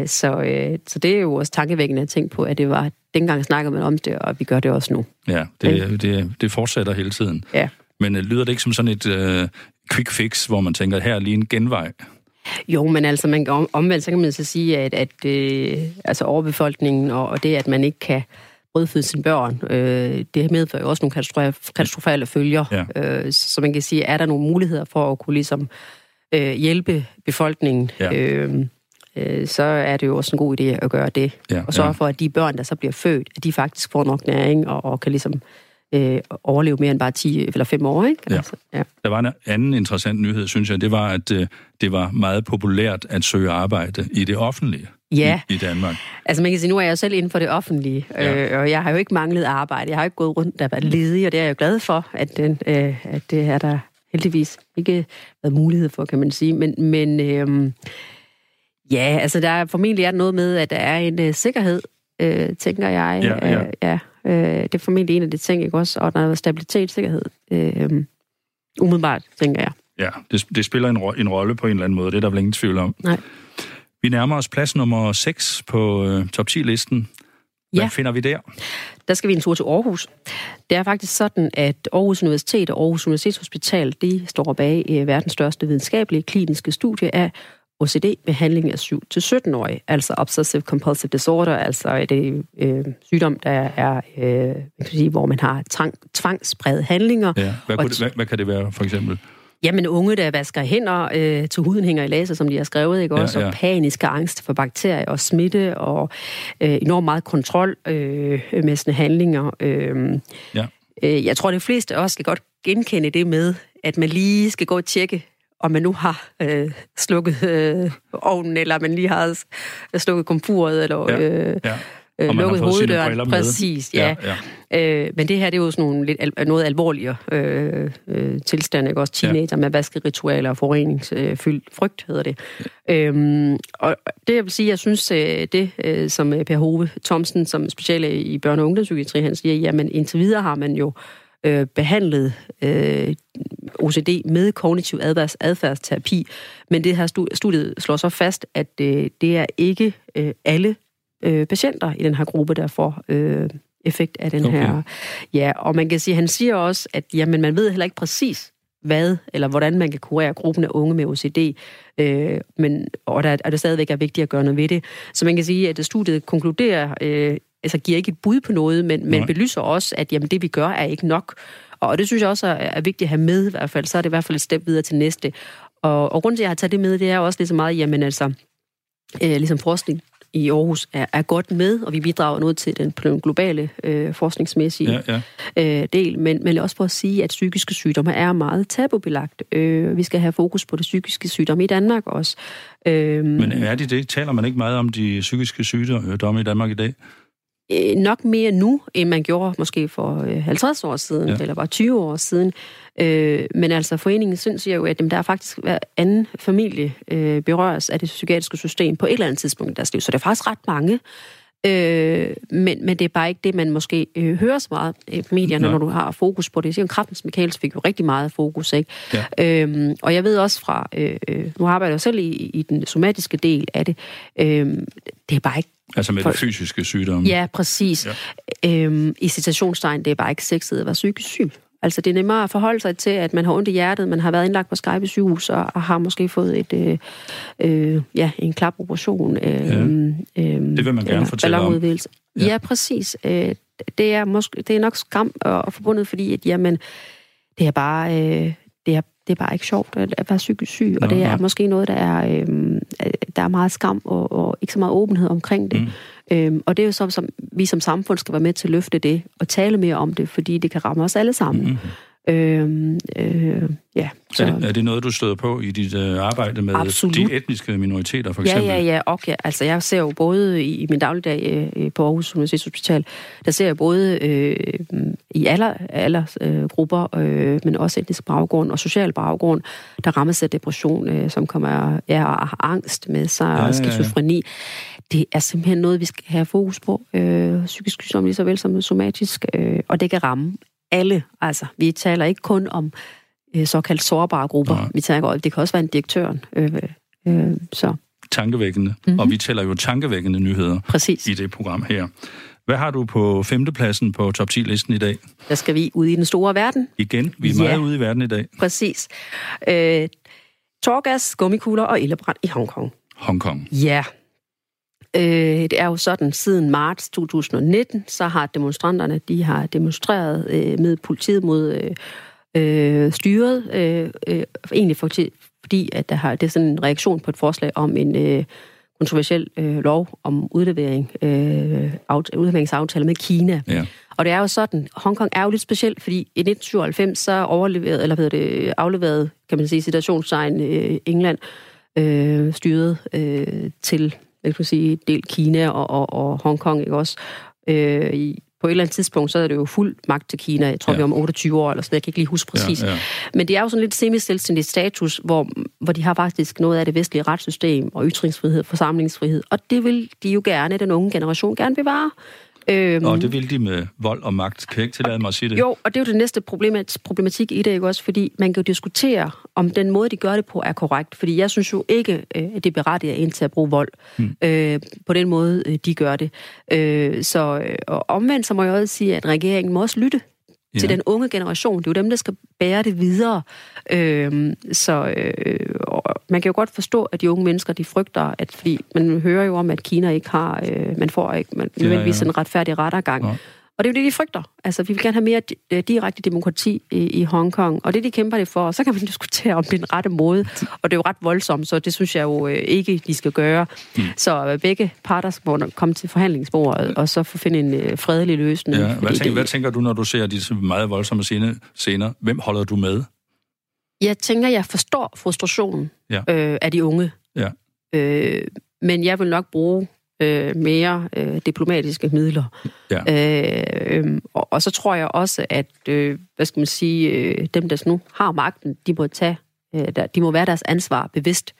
Uh, så, uh, så det er jo også tankevækkende at tænke på, at det var dengang snakkede man om det, og vi gør det også nu. Ja, det, det, det fortsætter hele tiden. Ja. Men uh, lyder det ikke som sådan et uh, quick fix, hvor man tænker, her er lige en genvej? Jo, men altså man kan om, omvendt, så kan man så sige, at, at øh, altså overbefolkningen og, og det, at man ikke kan brødføde sine børn, øh, det medfører jo også nogle katastrofale følger. Ja. Øh, så man kan sige, er der nogle muligheder for at kunne ligesom øh, hjælpe befolkningen, ja. øh, øh, så er det jo også en god idé at gøre det. Ja, og sørge ja. for, at de børn, der så bliver født, at de faktisk får nok næring og, og kan ligesom øh, overleve mere end bare 10 eller 5 år. Ikke? Ja. Altså, ja. Der var en anden interessant nyhed, synes jeg. Det var, at øh, det var meget populært at søge arbejde i det offentlige ja. i, i Danmark. Altså man kan sige, nu er jeg jo selv inden for det offentlige, ja. øh, og jeg har jo ikke manglet arbejde. Jeg har ikke gået rundt der været ledig, og det er jeg jo glad for, at, den, øh, at det er der heldigvis ikke været mulighed for, kan man sige. Men, men øh, ja, altså der er formentlig er noget med, at der er en øh, sikkerhed, øh, tænker jeg. Ja, ja. Øh, ja Øh, det er formentlig en af de ting, ikke også? Og der er stabilitet, sikkerhed. Øh, umiddelbart, tænker jeg. Ja, det, det spiller en, ro- en rolle på en eller anden måde. Det er der vel ingen tvivl om. Nej. Vi nærmer os plads nummer 6 på øh, top 10-listen. Hvad ja. finder vi der? Der skal vi en tur til Aarhus. Det er faktisk sådan, at Aarhus Universitet og Aarhus Universitetshospital, de står bag øh, verdens største videnskabelige kliniske studie af OCD-behandling af 7-17-årige, altså Obsessive Compulsive Disorder, altså det øh, sygdom, der er, øh, man kan sige, hvor man har tvang, tvangspræget handlinger. Ja. Hvad, kunne det, hvad, hvad kan det være, for eksempel? Jamen unge, der vasker hænder øh, til huden hænger i laser, som de har skrevet, ikke? også ja, ja. og panisk angst for bakterier og smitte, og øh, enormt meget kontrol øh, med sine handlinger. Øh, ja. øh, jeg tror, de fleste også skal godt genkende det med, at man lige skal gå og tjekke, om man nu har øh, slukket øh, ovnen, eller man lige har slukket komfuret, eller ja, øh, ja. Øh, lukket hoveddøren. Præcis, ja. ja, ja. Øh, men det her, det er jo sådan nogle lidt al- noget alvorligere øh, øh, tilstand, ikke? Også teenager ja. med vaskeritualer og forureningsfyldt øh, frygt, hedder det. Ja. Øhm, og det, jeg vil sige, jeg synes, øh, det, øh, som Per Hove Thomsen, som speciale i børne- og ungdomspsykiatri, han siger, jamen indtil videre har man jo øh, behandlet øh, OCD med kognitiv adfærds, adfærdsterapi, men det her studiet slår så fast, at øh, det er ikke øh, alle øh, patienter i den her gruppe, der får øh, effekt af den okay. her. Ja, og man kan sige, han siger også, at jamen, man ved heller ikke præcis, hvad eller hvordan man kan kurere gruppen af unge med OCD, øh, men, og der, og det stadigvæk er vigtigt at gøre noget ved det. Så man kan sige, at studiet konkluderer, øh, altså giver ikke et bud på noget, men, men belyser også, at jamen, det vi gør er ikke nok. Og det synes jeg også er, er vigtigt at have med i hvert fald. Så er det i hvert fald et step videre til næste. Og, og grunden til, at jeg har taget det med, det er også lige så meget, jamen altså, øh, ligesom forskning i Aarhus er, er godt med, og vi bidrager noget til den, den globale øh, forskningsmæssige ja, ja. Øh, del, men, men også for at sige, at psykiske sygdomme er meget tabubelagt. Øh, vi skal have fokus på det psykiske sygdomme i Danmark også. Øh, men er de det? Taler man ikke meget om de psykiske sygdomme i Danmark i dag? Øh, nok mere nu, end man gjorde måske for øh, 50 år siden, ja. eller bare 20 år siden. Øh, men altså, foreningen synes jeg jo, at dem, der er faktisk hver anden familie øh, berøres af det psykiatriske system på et eller andet tidspunkt i deres liv. Så det er faktisk ret mange. Øh, men, men det er bare ikke det, man måske øh, hører så meget i medierne, ja. når du har fokus på det. Så Kraftens Michaels fik jo rigtig meget fokus, ikke? Ja. Øhm, og jeg ved også fra, øh, øh nu arbejder jeg selv i, i den somatiske del af det, øh, det er bare ikke Altså med for, det fysiske sygdomme? Ja, præcis. Ja. Øhm, I citationstegn, det er bare ikke sexet at være psykisk syg. Altså det er nemmere at forholde sig til, at man har ondt i hjertet, man har været indlagt på Skype sygehus og, og har måske fået et, øh, øh, ja, en klapoperation. Øh, ja. øh, det vil man gerne fortælle om. Ja. ja, præcis. Øh, det, er måske, det er nok skam og, og forbundet, fordi at, jamen, det er bare... Øh, det er, det er bare ikke sjovt at være psykisk syg, og det er måske noget, der er, øh, der er meget skam og, og ikke så meget åbenhed omkring det. Mm. Øhm, og det er jo så, som vi som samfund skal være med til at løfte det og tale mere om det, fordi det kan ramme os alle sammen. Mm. Øhm, øh, ja, så. Er, det, er det noget, du støder på i dit øh, arbejde med Absolut. de etniske minoriteter, for eksempel? Ja, ja, ja. Ja, altså, jeg ser jo både i, i min dagligdag øh, på Aarhus Universitetshospital, der ser jeg både øh, i alle, alle øh, grupper, øh, men også etnisk baggrund og social baggrund, der rammes af depression, øh, som kommer ja, og har angst med sig, ja, og skizofreni. Ja, ja det er simpelthen noget, vi skal have fokus på. Øh, psykisk sygdom lige så vel som somatisk, øh, og det kan ramme alle. Altså, vi taler ikke kun om øh, såkaldt sårbare grupper. Nej. Vi taler det kan også være en direktøren. Øh, øh, så. Tankevækkende. Mm-hmm. Og vi tæller jo tankevækkende nyheder Præcis. i det program her. Hvad har du på femtepladsen på top 10-listen i dag? Der skal vi ud i den store verden. Igen, vi er ja. meget ude i verden i dag. Præcis. Øh, torgas, gummikugler og ildebrand i Hongkong. Hongkong. Ja. Øh, det er jo sådan, siden marts 2019, så har demonstranterne, de har demonstreret øh, med politiet mod øh, øh, styret, øh, øh, egentlig for, fordi at der har, det er sådan en reaktion på et forslag om en øh, kontroversiel øh, lov om udlevering, øh, udleveringsaftale med Kina. Ja. Og det er jo sådan, Hongkong er jo lidt specielt, fordi i 1997 så overleveret, eller hvad det, afleveret, kan man sige, situationstegn øh, England øh, styret øh, til, jeg kan sige, del Kina og, og, og Hongkong, ikke også? Øh, i, på et eller andet tidspunkt, så er det jo fuld magt til Kina. Jeg tror, ja. vi om 28 år eller sådan Jeg kan ikke lige huske præcis. Ja, ja. Men det er jo sådan lidt semi-selvstændig status, hvor, hvor de har faktisk noget af det vestlige retssystem og ytringsfrihed, forsamlingsfrihed. Og det vil de jo gerne, den unge generation, gerne bevare. Øhm, og det vil de med vold og magt. Kan jeg ikke tillade mig at sige det? Jo, og det er jo det næste problematik i det, ikke også? Fordi man kan jo diskutere, om den måde, de gør det på, er korrekt. Fordi jeg synes jo ikke, øh, at det er berettiget ind til at bruge vold hmm. øh, på den måde, øh, de gør det. Øh, så og omvendt så må jeg også sige, at regeringen må også lytte ja. til den unge generation. Det er jo dem, der skal bære det videre. Øhm, så øh, man kan jo godt forstå, at de unge mennesker, de frygter, at fordi man hører jo om, at Kina ikke har, øh, man får ikke man, nødvendigvis ja, ja. en retfærdig rettergang. Ja. Og det er jo det, de frygter. Altså, vi vil gerne have mere øh, direkte demokrati i, i Hongkong, og det, de kæmper det for. Og så kan man diskutere om det er den rette måde, og det er jo ret voldsomt, så det synes jeg jo øh, ikke, de skal gøre. Mm. Så øh, begge parter skal komme til forhandlingsbordet, og så få finde en fredelig løsning. Ja. Hvad, tænker, det, hvad tænker du, når du ser disse meget voldsomme scener? Hvem holder du med? Jeg tænker, jeg forstår frustrationen ja. øh, af de unge. Ja. Øh, men jeg vil nok bruge øh, mere øh, diplomatiske midler. Ja. Øh, og, og så tror jeg også, at øh, hvad skal man sige, øh, dem, der nu har magten, de må tage, øh, der, de må være deres ansvar bevidst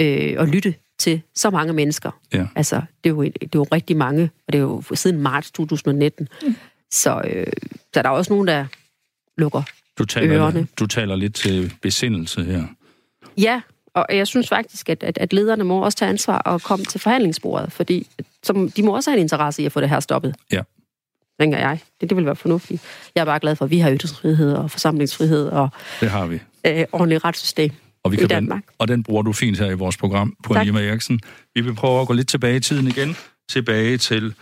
øh, og lytte til så mange mennesker. Ja. Altså, det er, jo, det er jo rigtig mange, og det er jo siden marts 2019. Mm. Så, øh, så er der også nogen, der lukker du taler, ørerne. Du taler lidt til besindelse her. Ja, og jeg synes faktisk, at, at, at lederne må også tage ansvar og komme til forhandlingsbordet, fordi som, de må også have en interesse i at få det her stoppet. Ja. Tænker jeg. Det, det vil være fornuftigt. Jeg er bare glad for, at vi har ytringsfrihed og forsamlingsfrihed og det har vi. Øh, ordentligt retssystem og vi kan i Danmark. Den, og den bruger du fint her i vores program, på Anima Eriksen. Vi vil prøve at gå lidt tilbage i tiden igen. Tilbage til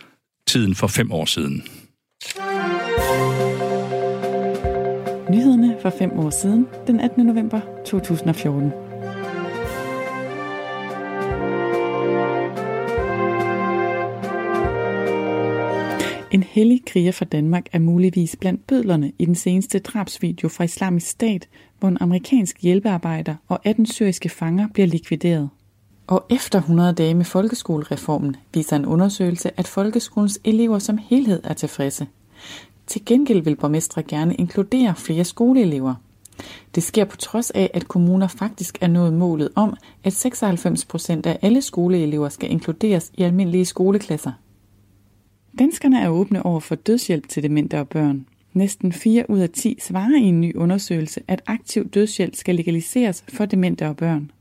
tiden for fem år siden. Nyhederne for fem år siden, den 18. november 2014. En hellig kriger fra Danmark er muligvis blandt bødlerne i den seneste drabsvideo fra Islamisk Stat, hvor en amerikansk hjælpearbejder og 18 syriske fanger bliver likvideret. Og efter 100 dage med folkeskolereformen viser en undersøgelse, at folkeskolens elever som helhed er tilfredse. Til gengæld vil borgmestre gerne inkludere flere skoleelever. Det sker på trods af, at kommuner faktisk er nået målet om, at 96 procent af alle skoleelever skal inkluderes i almindelige skoleklasser. Danskerne er åbne over for dødshjælp til demente og børn. Næsten 4 ud af 10 svarer i en ny undersøgelse, at aktiv dødshjælp skal legaliseres for demente og børn.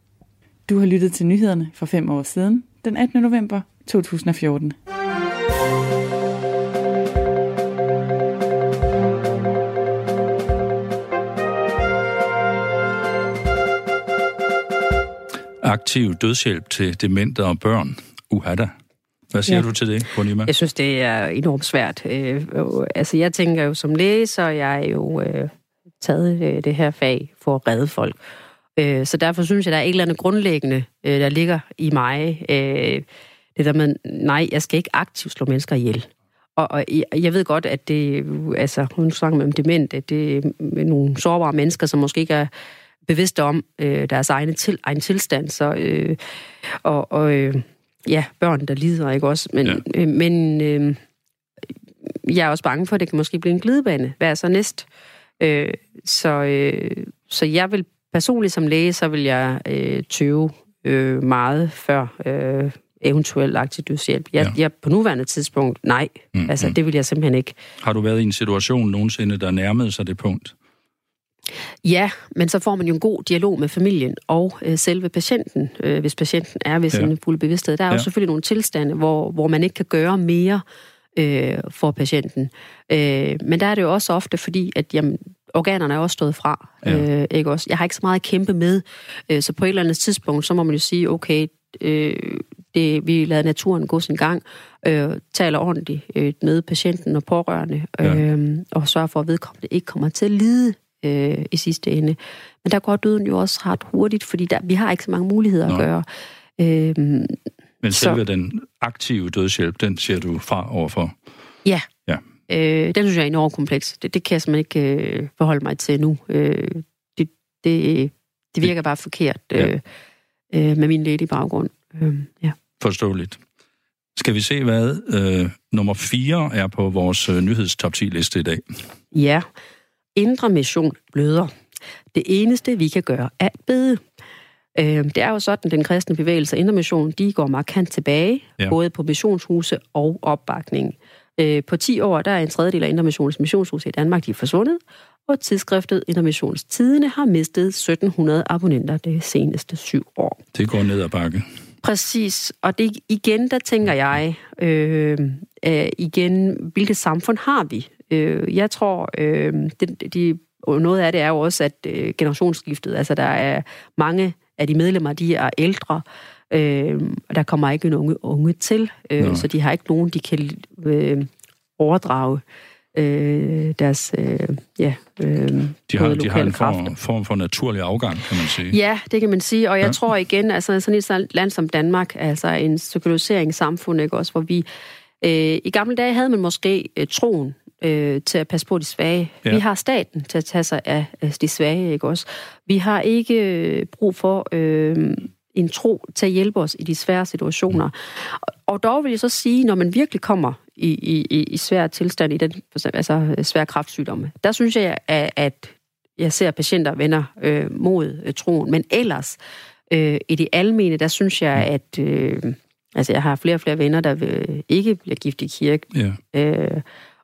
Du har lyttet til nyhederne for fem år siden, den 18. november 2014. Aktiv dødshjælp til demente og børn. Uhada. Hvad siger ja. du til det, Bonima? Jeg synes, det er enormt svært. Øh, altså, jeg tænker jo som læge, så jeg er jo øh, taget øh, det her fag for at redde folk. Øh, så derfor synes jeg, der er et eller andet grundlæggende, øh, der ligger i mig. Øh, det der med, nej, jeg skal ikke aktivt slå mennesker ihjel. Og, og jeg ved godt, at det, altså, hun snakker om dement, at det er nogle sårbare mennesker, som måske ikke er bevidste om øh, deres egne til, egen tilstand. Så, øh, og, og øh, ja, børn, der lider, ikke også? Men, ja. øh, men øh, jeg er også bange for, at det kan måske blive en glidebane. Hvad er så næst? Øh, så, øh, så jeg vil personligt som læge, så vil jeg øh, tøve øh, meget før øh, eventuel aktiv dødshjælp. Jeg, Ja. jeg, på nuværende tidspunkt, nej. Mm, Altså, mm. det vil jeg simpelthen ikke. Har du været i en situation nogensinde, der nærmede sig det punkt? Ja, men så får man jo en god dialog med familien og øh, selve patienten, øh, hvis patienten er ved Ja. sin fulde bevidsthed. Der er Ja. jo selvfølgelig nogle tilstande, hvor, hvor man ikke kan gøre mere øh, for patienten. Øh, men der er det jo også ofte, fordi at jamen, organerne er også stået fra. Ja. Øh, ikke også? Jeg har ikke så meget at kæmpe med, øh, så på et eller andet tidspunkt, så må man jo sige, okay, øh, det, vi lader naturen gå sin gang, øh, taler ordentligt øh, med patienten og pårørende, Ja. øh, og sørger for, at vedkommende ikke kommer til at lide øh, i sidste ende. Men der går døden jo også ret hurtigt, fordi der, vi har ikke så mange muligheder Nå. at gøre. Øh, Men Så- selve den aktive dødshjælp, den ser du fra overfor. ja. Ja. Øh, den synes jeg er enormt kompleks. Det, det kan jeg simpelthen ikke øh, forholde mig til nu. Øh, det, det, det virker bare forkert Ja. øh, øh, med min læge baggrund. Øh, ja. Forståeligt. Skal vi se, hvad øh, nummer 4 er på vores øh, nyhedstop 10 liste i dag? Ja, indre mission bløder. Det eneste, vi kan gøre, er at bede. Øh, det er jo sådan, den kristne bevægelse Indre Mission, de går markant tilbage, Ja. både på missionshuse og opbakning. Øh, på 10 år, der er en tredjedel af Indre Missions missionshuse i Danmark, de er forsvundet, og tidsskriftet Indre Missions Tidene har mistet 1700 abonnenter det seneste syv år. Det går ned ad bakke. Præcis, og det igen, der tænker jeg, øh, øh, igen, hvilket samfund har vi? Øh, jeg tror, øh, det, de, og noget af det er jo også, at øh, generationsskiftet, altså der er mange af de medlemmer, de er ældre, øh, og der kommer ikke en unge, unge til, øh, så de har ikke nogen, de kan øh, overdrage øh, deres, øh, ja, øh, De har, de har en form, form for naturlig afgang, kan man sige. Ja, det kan man sige, og jeg Ja. tror igen, altså sådan et land som Danmark, altså en sekulariseringssamfund, ikke også, hvor vi øh, i gamle dage havde man måske øh, troen øh, til at passe på de svage. Ja. Vi har staten til at tage sig af øh, de svage, ikke også? Vi har ikke øh, brug for øh, en tro til at hjælpe os i de svære situationer. Og, og dog vil jeg så sige, når man virkelig kommer i, i, i, i svær tilstand, i den, altså svær kraftsygdomme, der synes jeg, at, at jeg ser patienter vender øh, mod øh, troen. Men ellers, øh, i det almene, der synes jeg, at... Øh, altså, jeg har flere og flere venner, der vil, ikke bliver gift i kirke. Ja, Øh,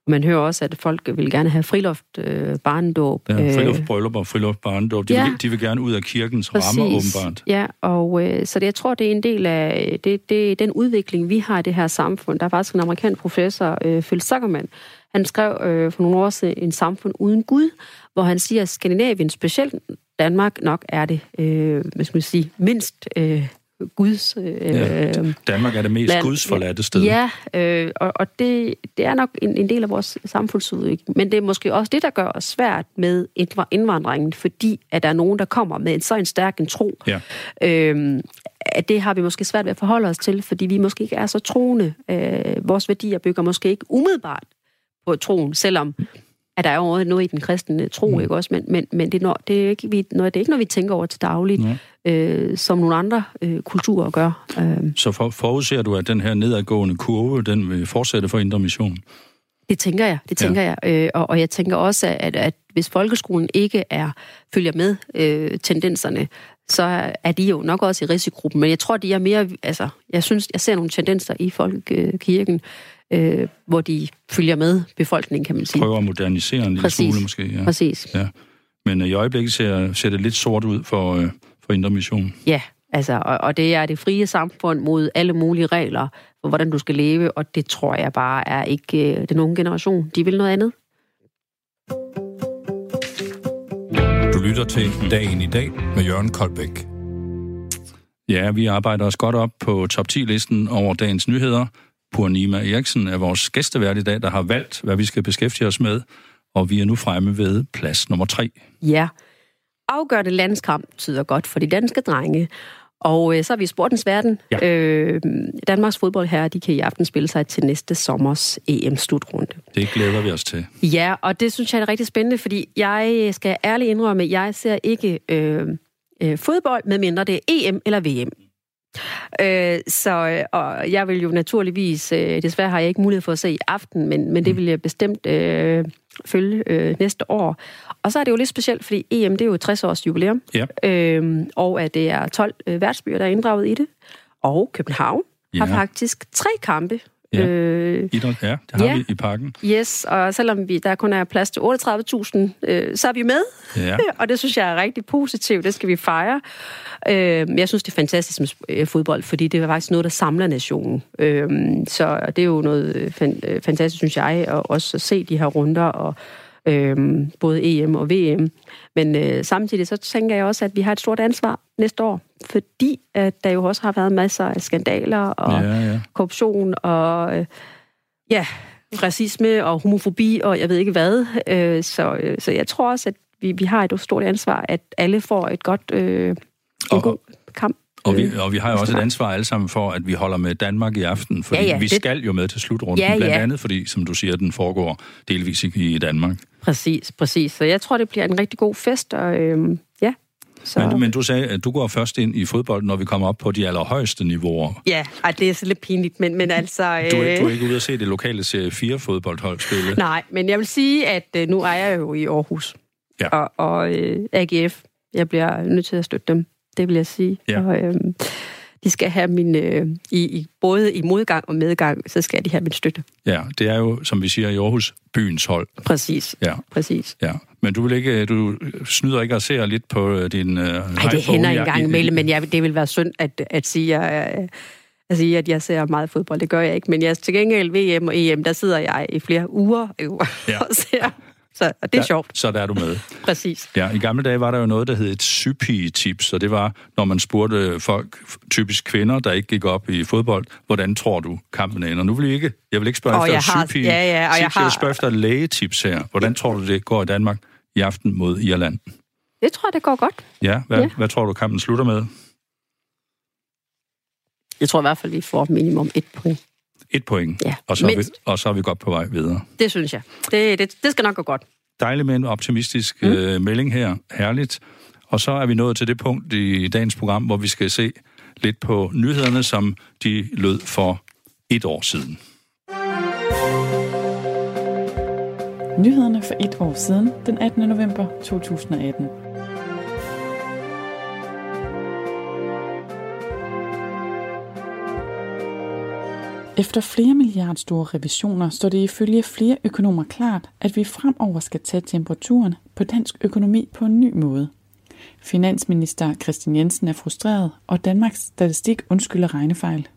man hører også, at folk vil gerne have friluft, øh, barndåb. ja friluftsbryllup og friluftsbarndåb. De, Ja. vil, de vil gerne ud af kirkens rammer, åbenbart. Ja, og øh, så det, jeg tror, det er en del af det, det, den udvikling, vi har i det her samfund. Der er faktisk en amerikansk professor, øh, Phil Zuckerman, han skrev øh, for nogle år siden En samfund uden Gud, hvor han siger, at Skandinavien, specielt Danmark, nok er det, øh, hvad skal man sige, mindst øh, Guds... Øh, Ja. Danmark er det mest land- gudsforladte sted. Ja, øh, og, og det, det er nok en, en del af vores samfundsudvikling. Men det er måske også det, der gør os svært med indv- indvandringen, fordi at der er nogen, der kommer med en så en stærk en tro. Ja. Øh, at det har vi måske svært ved at forholde os til, fordi vi måske ikke er så troende. Øh, vores værdier bygger måske ikke umiddelbart på troen, selvom at der er jo noget i den kristne tro, mm. ikke også? Men, men, men det, er noget, det, er ikke, vi, noget, det er ikke noget, vi tænker over til dagligt, Ja. øh, som nogle andre øh, kulturer gør. Øh, Så for, forudser du, at den her nedadgående kurve, den vil fortsætte for Indre Mission? Det tænker jeg, det tænker ja. jeg. Øh, og, og jeg tænker også, at, at hvis folkeskolen ikke er følger med øh, tendenserne, så er de jo nok også i risikogruppen. Men jeg tror, de er mere... Altså, jeg synes, jeg ser nogle tendenser i folkekirken, øh, hvor de følger med befolkningen, kan man sige. Prøver at modernisere en lille Præcis. smule måske. Ja. Præcis. Ja. Men øh, i øjeblikket ser, ser det lidt sort ud for, øh, for Indre Mission. Ja, altså, og, og det er det frie samfund mod alle mulige regler for, hvordan du skal leve, og det tror jeg bare er ikke øh, den unge generation. De vil noget andet. Du lytter til Dagen i dag med Jørgen Koldbæk. Ja, vi arbejder os godt op på top 10-listen over dagens nyheder. Purnima Eriksen er vores gæstevært i dag, der har valgt, hvad vi skal beskæftige os med, og vi er nu fremme ved plads nummer 3. Ja. Afgørende landskamp tyder godt for de danske drenge. Og øh, så er vi sportens verden. Ja. Øh, Danmarks fodbold her, de kan i aften spille sig til næste sommers EM-slutrunde. Det glæder vi os til. Ja, og det synes jeg er rigtig spændende, fordi jeg skal ærligt indrømme, at jeg ser ikke øh, øh, fodbold, medmindre det er EM eller VM. Øh, så og jeg vil jo naturligvis, øh, desværre har jeg ikke mulighed for at se i aften, men, men det vil jeg bestemt øh, følge øh, næste år. Og så er det jo lidt specielt, fordi EM det er jo 60 års jubilæum, Ja. øh, og at det er 12 øh, værtsbyer, der er inddraget i det, og København ja. har faktisk tre kampe. Ja. Øh, Idræt, ja, det har ja. vi i parken. Yes, og selvom vi der kun er plads til 38.000, øh, så er vi med. Ja. og det synes jeg er rigtig positivt. Det skal vi fejre. Øh, jeg synes, det er fantastisk med øh, fodbold, fordi det er faktisk noget, der samler nationen. Øh, så det er jo noget øh, fan, fantastisk, synes jeg, at også se de her runder og øh, både EM og VM. Men øh, samtidig så tænker jeg også, at vi har et stort ansvar næste år, fordi at der jo også har været masser af skandaler og ja, ja. korruption og øh, ja, racisme og homofobi og jeg ved ikke hvad. Øh, så, øh, så jeg tror også, at vi, vi har et stort ansvar, at alle får et godt, øh, en og, god kamp. Og vi, og vi har jo også et ansvar alle sammen for, at vi holder med Danmark i aften, fordi ja, ja, vi det... skal jo med til slutrunden, ja, ja. blandt andet fordi, som du siger, den foregår delvis i Danmark. Præcis, præcis. Så jeg tror, det bliver en rigtig god fest, og øh, ja. Så... Men, men du sagde, at du går først ind i fodbold, når vi kommer op på de allerhøjeste niveauer. Ja, ej, det er så lidt pinligt, men, men altså... Øh... Du, er, du er ikke ude at se det lokale serie 4 fodboldhold spille? Nej, men jeg vil sige, at øh, nu er jeg jo i Aarhus. Ja. Og, og øh, AGF, jeg bliver nødt til at støtte dem det vil jeg sige. Ja. Og, øh, de skal have min, øh, i, i, både i modgang og medgang, så skal de have min støtte. Ja, det er jo, som vi siger i Aarhus, byens hold. Præcis, ja. præcis. Ja. Men du vil ikke, du snyder ikke at se lidt på øh, din... Øh, Nej, det hænder en gang imellem, men jeg, det vil være synd at, at sige, at, at sige, at jeg ser meget fodbold. Det gør jeg ikke. Men jeg, til gengæld VM og EM, der sidder jeg i flere uger ja. og ser så og det er der, sjovt. Så der er du med. Præcis. Ja, i gamle dage var der jo noget, der hed et sypi-tips, og det var, når man spurgte folk, typisk kvinder, der ikke gik op i fodbold, hvordan tror du kampen ender? Nu vil jeg ikke, jeg vil ikke spørge og efter sypi ja, ja, og jeg, har... jeg spørger efter lægetips her. Hvordan tror du, det går i Danmark i aften mod Irland? Det tror jeg, det går godt. Ja, hvad, ja. hvad tror du, kampen slutter med? Jeg tror i hvert fald, vi får minimum et point. Et point, ja. og, så er vi, og så er vi godt på vej videre. Det synes jeg. Det, det, det skal nok gå godt. Dejligt med en optimistisk mm. øh, melding her. Herligt. Og så er vi nået til det punkt i dagens program, hvor vi skal se lidt på nyhederne, som de lød for et år siden. Nyhederne for et år siden, den 18. november 2018. Efter flere milliardstore revisioner står det ifølge flere økonomer klart, at vi fremover skal tage temperaturen på dansk økonomi på en ny måde. Finansminister Christian Jensen er frustreret, og Danmarks Statistik undskylder regnefejl.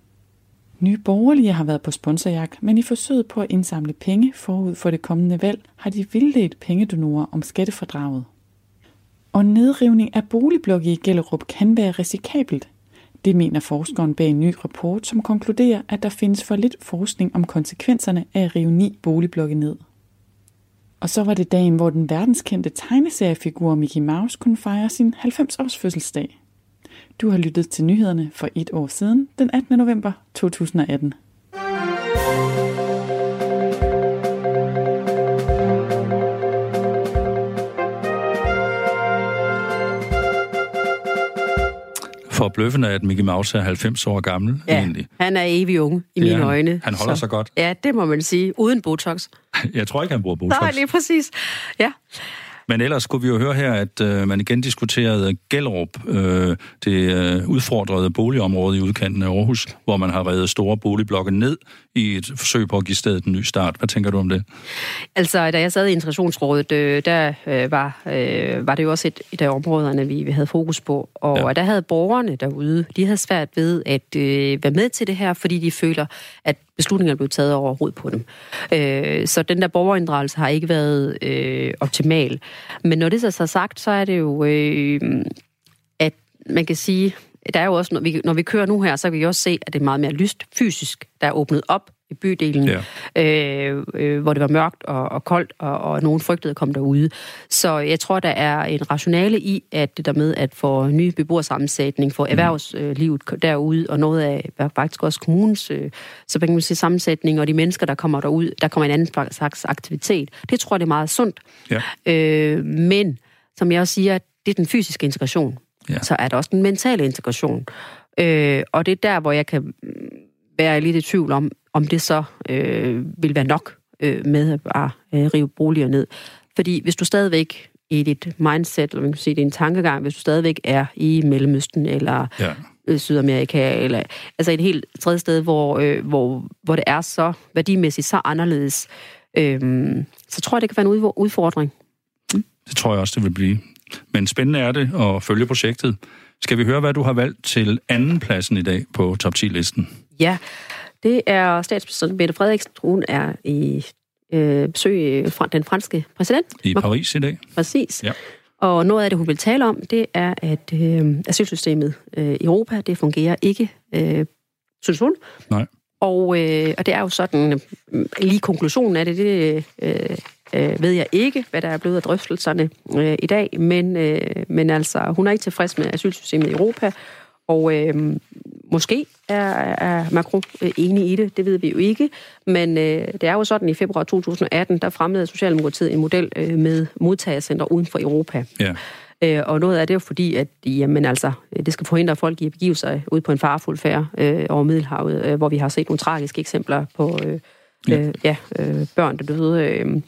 Nye borgerlige har været på sponsorjagt, men i forsøget på at indsamle penge forud for det kommende valg, har de vildledt pengedonorer om skattefordraget. Og nedrivning af boligblokke i Gellerup kan være risikabelt, det mener forskeren bag en ny rapport, som konkluderer, at der findes for lidt forskning om konsekvenserne af at rive ni boligblokke ned. Og så var det dagen, hvor den verdenskendte tegneseriefigur Mickey Mouse kunne fejre sin 90-års fødselsdag. Du har lyttet til nyhederne for et år siden, den 18. november 2018. for bløffende, at Mickey Mouse er 90 år gammel, ja, egentlig. han er evig ung i mine øjne. Han holder så. sig godt. Ja, det må man sige. Uden Botox. Jeg tror ikke, han bruger Botox. Nej, lige præcis. Ja. Men ellers skulle vi jo høre her, at øh, man igen diskuterede Gellerup, øh, det øh, udfordrede boligområde i udkanten af Aarhus, hvor man har reddet store boligblokke ned i et forsøg på at give stedet en ny start. Hvad tænker du om det? Altså, da jeg sad i Integrationsrådet, øh, der øh, var, øh, var det jo også et, et af områderne, vi, vi havde fokus på. Og ja. der havde borgerne derude, de havde svært ved at øh, være med til det her, fordi de føler, at beslutninger blev blevet taget over hovedet på dem. Øh, så den der borgerinddragelse har ikke været øh, optimal. Men når det så er sagt, så er det jo, øh, at man kan sige, der er jo også, når vi, når vi kører nu her, så kan vi også se, at det er meget mere lyst fysisk, der er åbnet op i bydelen, ja. øh, øh, hvor det var mørkt og, og koldt, og, og nogen frygtede at komme derude. Så jeg tror, der er en rationale i, at det der med at få ny beboersammensætning, få mm. erhvervslivet derude, og noget af faktisk også kommunens øh, så man kan sige, sammensætning, og de mennesker, der kommer derud, der kommer en anden slags aktivitet. Det tror jeg, det er meget sundt. Ja. Øh, men, som jeg også siger, det er den fysiske integration. Ja. Så er der også den mentale integration. Øh, og det er der, hvor jeg kan være lidt i tvivl om, om det så øh, vil være nok øh, med at bare øh, rive boliger ned. Fordi hvis du stadigvæk i dit mindset, eller man kan sige, det er en tankegang, hvis du stadigvæk er i Mellemøsten, eller ja. øh, Sydamerika, eller altså et helt tredje sted, hvor, øh, hvor, hvor det er så værdimæssigt så anderledes, øh, så tror jeg, det kan være en udfordring. Det tror jeg også, det vil blive. Men spændende er det at følge projektet. Skal vi høre, hvad du har valgt til anden pladsen i dag på top 10-listen? Ja, det er statsminister Mette Frederiksen. Hun er i øh, besøg fra den franske præsident. I Paris i dag. Præcis. Ja. Og noget af det, hun vil tale om, det er, at øh, asylsystemet øh, i Europa, det fungerer ikke, øh, synes hun. Nej. Og, øh, og det er jo sådan, øh, lige konklusionen af det, det øh, øh, ved jeg ikke, hvad der er blevet af drøftelserne øh, i dag, men, øh, men altså, hun er ikke tilfreds med asylsystemet i Europa, og øh, måske er, er Macron øh, enig i det, det ved vi jo ikke, men øh, det er jo sådan, i februar 2018, der fremlede Socialdemokratiet en model øh, med modtagercenter uden for Europa. Ja. Øh, og noget af det er jo fordi, at jamen, altså, det skal forhindre folk i at begive sig ud på en farfuld færd øh, over Middelhavet, øh, hvor vi har set nogle tragiske eksempler på øh, ja. Øh, ja, øh, børn, der døde. Øh,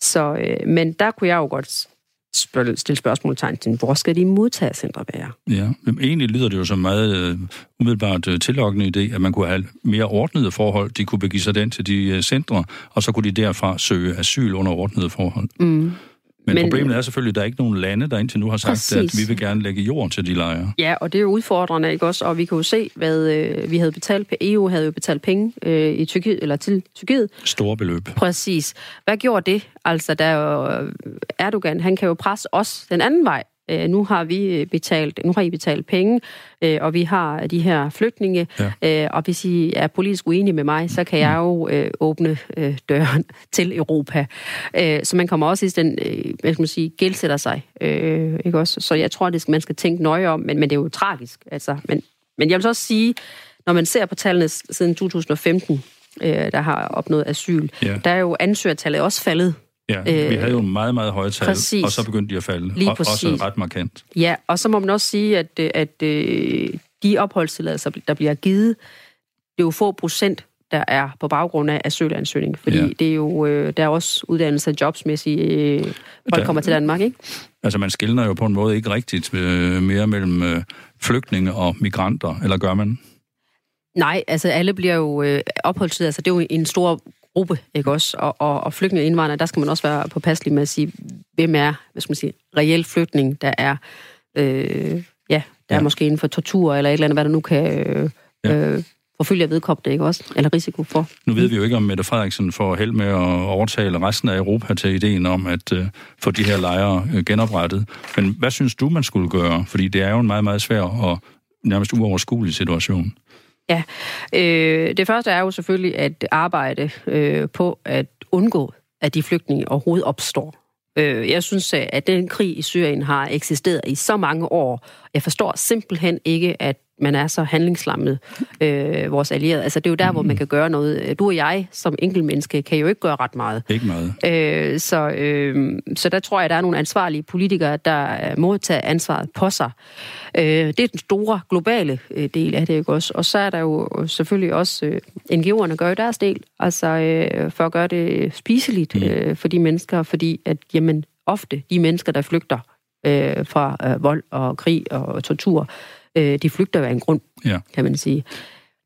så, øh, men der kunne jeg jo godt stille spørgsmålstegn til, hvor skal de modtagercentre være? Ja, men egentlig lyder det jo som meget øh, umiddelbart øh, tillokkende idé, at man kunne have mere ordnede forhold. De kunne begive sig den til de øh, centre, og så kunne de derfra søge asyl under ordnede forhold. Mm. Men, Men problemet er selvfølgelig, at der er ikke nogen lande, der indtil nu har sagt, præcis. at vi vil gerne lægge jord til de lejre. Ja, og det er jo udfordrende, ikke også? Og vi kan jo se, hvad øh, vi havde betalt EU, havde jo betalt penge øh, i Tyrkiet, eller til Tyrkiet. Store beløb. Præcis. Hvad gjorde det? Altså, der jo, øh, Erdogan, han kan jo presse os den anden vej. Øh, nu har vi betalt, nu har I betalt penge, øh, og vi har de her flygtninge, ja. øh, og hvis I er politisk uenige med mig, så kan jeg jo øh, åbne øh, døren til Europa. Øh, så man kommer også i den, øh, hvad skal man sige, gældsætter sig, øh, ikke også? Så jeg tror, at man skal tænke nøje om, men, men det er jo tragisk, altså. Men, men jeg vil så også sige, når man ser på tallene siden 2015, øh, der har opnået asyl, ja. der er jo ansøgertallet også faldet Ja, vi havde jo meget, meget høje tal, præcis. og så begyndte de at falde. Lige og, Også ret markant. Ja, og så må man også sige, at, at, at øh, de opholdstilladelser, der bliver givet, det er jo få procent, der er på baggrund af asylansøgning. Fordi ja. det er jo, øh, der er også uddannelse jobsmæssigt, øh, folk der, kommer til Danmark, ikke? Altså man skiller jo på en måde ikke rigtigt mere mellem flygtninge og migranter, eller gør man? Nej, altså alle bliver jo øh, opholdstilladelse. Det er jo en stor gruppe, ikke også? Og, og, og flygtninge og indvandrere, der skal man også være påpasselig med at sige, hvem er, hvad skal man sige, reel flygtning, der er, øh, ja, der ja. er måske inden for tortur eller et eller andet, hvad der nu kan øh, ja. øh, forfølge vedkommende, ikke også? Eller risiko for. Nu ved vi jo ikke, om Mette Frederiksen får held med at overtale resten af Europa til ideen om at øh, få de her lejre øh, genoprettet. Men hvad synes du, man skulle gøre? Fordi det er jo en meget, meget svær og nærmest uoverskuelig situation. Ja, øh, det første er jo selvfølgelig at arbejde øh, på at undgå, at de flygtninge overhovedet opstår. Øh, jeg synes, at den krig i Syrien har eksisteret i så mange år. Jeg forstår simpelthen ikke, at man er så handlingslammet, øh, vores allierede. Altså, det er jo der, mm. hvor man kan gøre noget. Du og jeg, som enkeltmenneske, kan jo ikke gøre ret meget. Ikke meget. Øh, så, øh, så der tror jeg, der er nogle ansvarlige politikere, der må tage ansvaret på sig. Øh, det er den store, globale øh, del af det, ikke også? Og så er der jo selvfølgelig også, øh, NGO'erne gør jo deres del, altså øh, for at gøre det spiseligt mm. øh, for de mennesker, fordi at, jamen, ofte de mennesker, der flygter øh, fra øh, vold og krig og tortur, øh, de flygter af en grund, ja. kan man sige.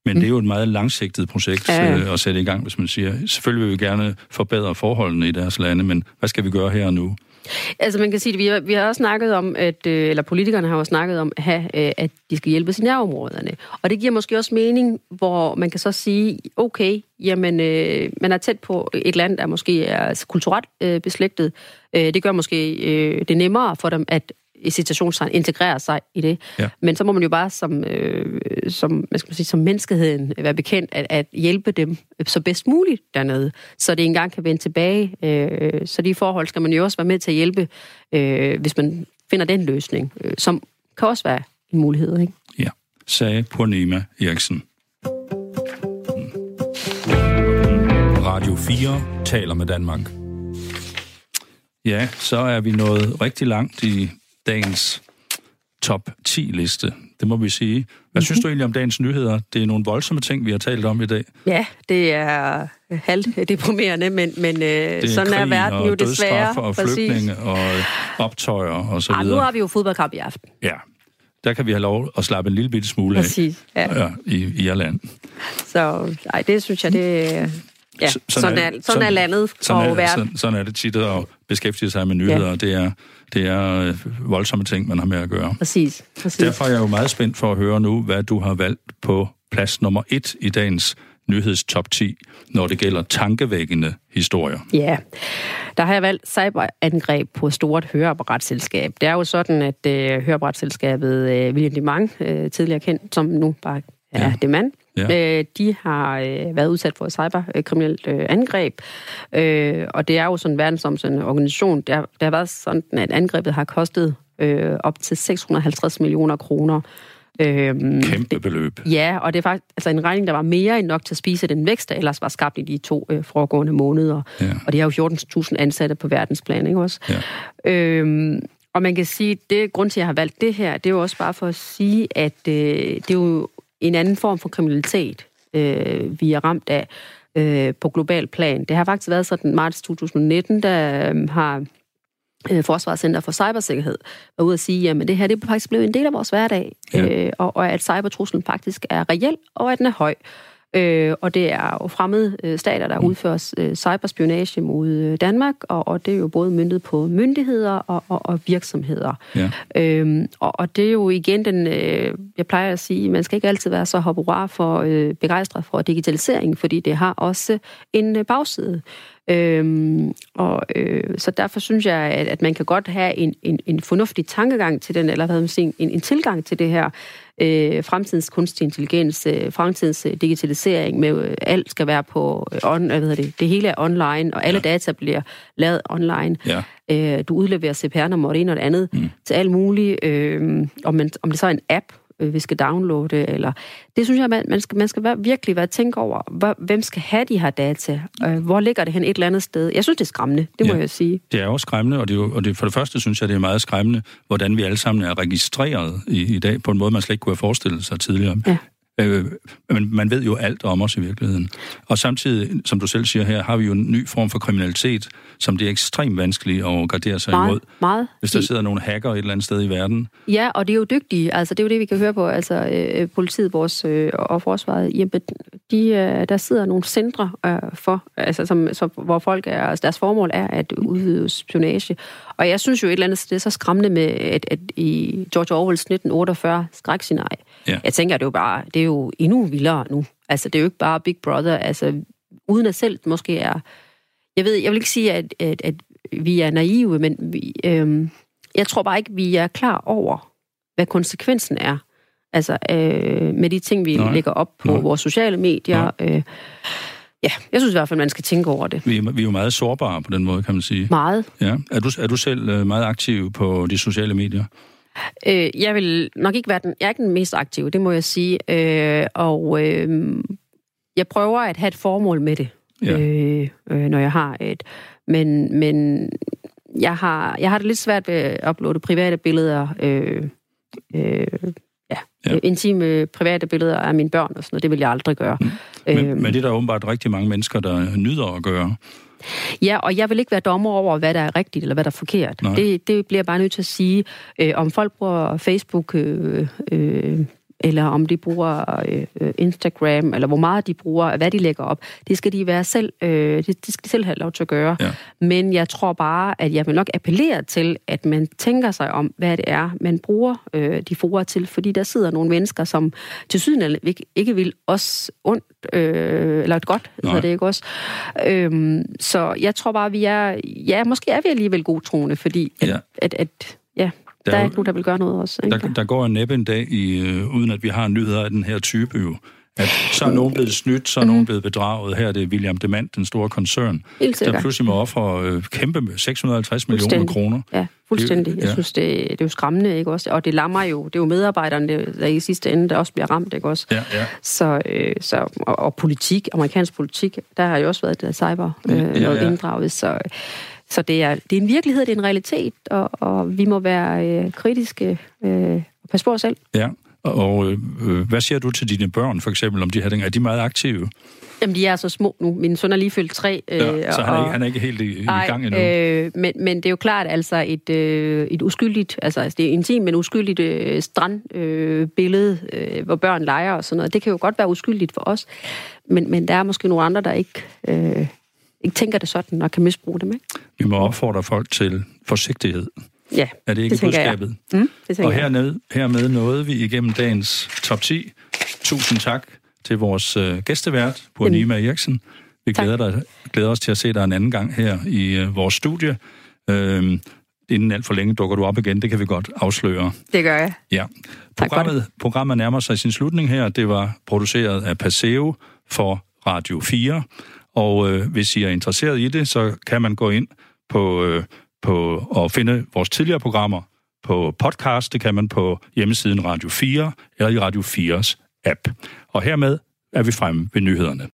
Men det er jo et meget langsigtet projekt ja. øh, at sætte i gang, hvis man siger, selvfølgelig vil vi gerne forbedre forholdene i deres lande, men hvad skal vi gøre her og nu? Altså man kan sige, at vi har, vi har også snakket om, at, øh, eller politikerne har også snakket om, at, have, øh, at de skal hjælpe i nærområderne. Og det giver måske også mening, hvor man kan så sige, okay, jamen øh, man er tæt på et land, der måske er kulturelt øh, beslægtet. Øh, det gør måske øh, det nemmere for dem at i situationstegn integrere sig i det. Ja. Men så må man jo bare som, øh, som, hvad skal man sige, som menneskeheden være bekendt at, at hjælpe dem så bedst muligt dernede, så det engang kan vende tilbage. Øh, så de forhold skal man jo også være med til at hjælpe, øh, hvis man finder den løsning, øh, som kan også være en mulighed. Ikke? Ja, sagde Purnima Eriksen. Radio 4 taler med Danmark. Ja, så er vi nået rigtig langt i dagens top 10-liste. Det må vi sige. Hvad mm-hmm. synes du egentlig om dagens nyheder? Det er nogle voldsomme ting, vi har talt om i dag. Ja, det er halvt deprimerende, men, men øh, er sådan er verden jo desværre. og flygtninge og optøjer og så videre. nu har vi jo fodboldkamp i aften. Ja, der kan vi have lov at slappe en lille bitte smule af Præcis, ja. ja, i, Irland. Så nej, det synes jeg, det... Ja, sådan, sådan, er, sådan, sådan er landet sådan og er, verden. Sådan, sådan er det tit at beskæftige sig med nyheder, Ja. og det er, det er øh, voldsomme ting, man har med at gøre. Præcis, præcis. Derfor er jeg jo meget spændt for at høre nu, hvad du har valgt på plads nummer et i dagens nyhedstop 10, når det gælder tankevækkende historier. Ja, der har jeg valgt cyberangreb på et stort høreapparatselskab. Det er jo sådan, at øh, høreapparatselskabet øh, William Demang, øh, tidligere kendt som nu bare er Ja. ja. Demand, Ja. øh, de har øh, været udsat for et cyberkriminelt øh, angreb. Øh, og det er jo sådan en verdensomsættende organisation. Det har, det har været sådan, at angrebet har kostet øh, op til 650 millioner kroner. Øhm, Kæmpe beløb. Ja, og det er faktisk altså en regning, der var mere end nok til at spise den vækst, der ellers var skabt i de to øh, foregående måneder. Ja. Og de har jo 14.000 ansatte på verdensplan, ikke også? Ja. Øhm, og man kan sige, det grund til, at jeg har valgt det her, det er jo også bare for at sige, at øh, det er jo en anden form for kriminalitet, øh, vi er ramt af øh, på global plan. Det har faktisk været sådan, marts 2019, der øh, har øh, Forsvarscenter for Cybersikkerhed var ude at sige, at det her det er faktisk blevet en del af vores hverdag, Ja. øh, og, og at cybertruslen faktisk er reel, og at den er høj. Øh, og det er jo fremmede øh, stater, der udfører øh, cyberspionage mod øh, Danmark, og, og det er jo både myndet på myndigheder og, og, og virksomheder. Ja. Øhm, og, og det er jo igen den, øh, jeg plejer at sige, man skal ikke altid være så hopperar for øh, begejstret for digitalisering, fordi det har også en øh, bagside. Øhm, og øh, så derfor synes jeg, at, at man kan godt have en, en, en fornuftig tankegang til den, eller hvad man siger, en, en tilgang til det her øh, fremtidens kunstig intelligens, øh, fremtidens øh, digitalisering med øh, alt skal være på øh, on, hvad hedder det, det hele er online, og alle ja. data bliver lavet online. Ja. Øh, du udleverer CPR-nummer og det ene og det andet mm. til alt muligt. Øh, om, man, om det så er en app, øh, vi skal downloade, eller... Det synes jeg, man, man skal, man skal være, virkelig være tænke over, hvor, hvem skal have de her data? Øh, hvor ligger det hen et eller andet sted? Jeg synes, det er skræmmende, det må Ja. jeg sige. Det er jo skræmmende, og, det er jo, og det, for det første synes jeg, det er meget skræmmende, hvordan vi alle sammen er registreret i, i dag, på en måde, man slet ikke kunne have forestillet sig tidligere. Ja. Øh, men man ved jo alt om os i virkeligheden. Og samtidig, som du selv siger her, har vi jo en ny form for kriminalitet, som det er ekstremt vanskeligt at gardere sig imod. Meget, meget. Hvis der sidder nogle hacker et eller andet sted i verden. Ja, og det er jo dygtige. Altså, det er jo det, vi kan høre på. Altså, øh, politiet vores, øh, og forsvaret, jamen, de, øh, der sidder nogle centre øh, for, altså, som, så, hvor folk er, altså, deres formål er at udøve spionage. Og jeg synes jo et eller andet, sted, det er så skræmmende med, at, at i George Orwells 1948 skrækscenarie, Ja. jeg tænker, det er jo bare, det er jo endnu vildere nu. Altså, det er jo ikke bare Big Brother, altså, uden at selv måske er... Jeg ved, jeg vil ikke sige, at, at, at vi er naive, men vi, øhm, jeg tror bare ikke, vi er klar over, hvad konsekvensen er. Altså, øh, med de ting, vi Nej. Nej. lægger op på Nej. Nej. vores sociale medier. Øh, ja, jeg synes i hvert fald, man skal tænke over det. Vi, er- vi er jo meget sårbare på den måde, kan man sige. Meget. Ja. Er, du, er du selv øh, meget aktiv på de sociale medier? Øh, jeg vil nok ikke være den, jeg er ikke den mest aktive, det må jeg sige. Øh, og øh, jeg prøver at have et formål med det, Ja. øh, øh, når jeg har et. Men, men jeg, har, jeg har det lidt svært ved at uploade private billeder. Øh, øh, ja, intime private billeder af mine børn og sådan noget. Det vil jeg aldrig gøre. Mm. Men, men det er der åbenbart rigtig mange mennesker, der nyder at gøre. Ja, og jeg vil ikke være dommer over, hvad der er rigtigt eller hvad der er forkert. Nej. Det, det bliver jeg bare nødt til at sige. Øh, om folk bruger Facebook, øh, øh, eller om de bruger øh, øh, Instagram, eller hvor meget de bruger, hvad de lægger op, det skal de være selv, øh, det, det skal de selv have lov til at gøre. Ja. Men jeg tror bare, at jeg vil nok appellere til, at man tænker sig om, hvad det er, man bruger øh, de forer til, fordi der sidder nogle mennesker, som til syden ikke, ikke vil os ondt, øh, eller godt, hedder det ikke også. Øhm, så jeg tror bare, vi er, ja, måske er vi alligevel godtroende, fordi at, Ja. ja. at, at ja, Der der, er ikke nogen, der vil gøre noget også. Ikke? Der, der går en næppe en dag, i, øh, uden at vi har nyheder af den her type jo. At så er nogen blevet snydt, så er nogen blevet bedraget. Her er det William Demant, den store koncern, der pludselig må ofre øh, kæmpe 650 millioner kroner. Ja, fuldstændig. Jeg Ja. synes, det, det er jo skræmmende, ikke også? Og det lammer jo, det er jo medarbejderne, der- i sidste ende, der også bliver ramt, ikke også? Ja, ja. Så, øh, så, og, og politik, amerikansk politik, der har jo også været der cyber øh, Ja, ja, ja, noget inddraget. Så, så det, er, det er en virkelighed, det er en realitet, og, og vi må være øh, kritiske øh, og passe på os selv. ja. Og øh, hvad siger du til dine børn, for eksempel, om de her ting? Er de meget aktive? Jamen, de er så små nu. Min søn er lige fyldt tre. Øh, ja, så han er, ikke, han er ikke helt i, ej, i gang endnu. Øh, men, men det er jo klart, altså et, øh, et uskyldigt, altså, altså det er intimt, men uskyldigt øh, strandbillede, øh, øh, hvor børn leger og sådan noget. Det kan jo godt være uskyldigt for os, men, men der er måske nogle andre, der ikke... Øh, ikke tænker det sådan, og kan misbruge dem, ikke? Vi må opfordre folk til forsigtighed. Ja, Er det ikke det tænker jeg. budskabet? Mm, det Og hernede, hermed nåede vi igennem dagens top 10. Tusind tak til vores øh, gæstevært, Purnima Eriksen. Vi Tak. glæder, dig, glæder os til at se dig en anden gang her i øh, vores studie. Øhm, inden alt for længe dukker du op igen, det kan vi godt afsløre. Det gør jeg. Ja. Programmet, programmet nærmer sig sin slutning her. Det var produceret af Paseo for Radio 4. Og øh, hvis I er interesseret i det, så kan man gå ind på, øh, på og finde vores tidligere programmer på podcast. Det kan man på hjemmesiden Radio 4 eller i Radio 4's app. Og hermed er vi fremme ved nyhederne.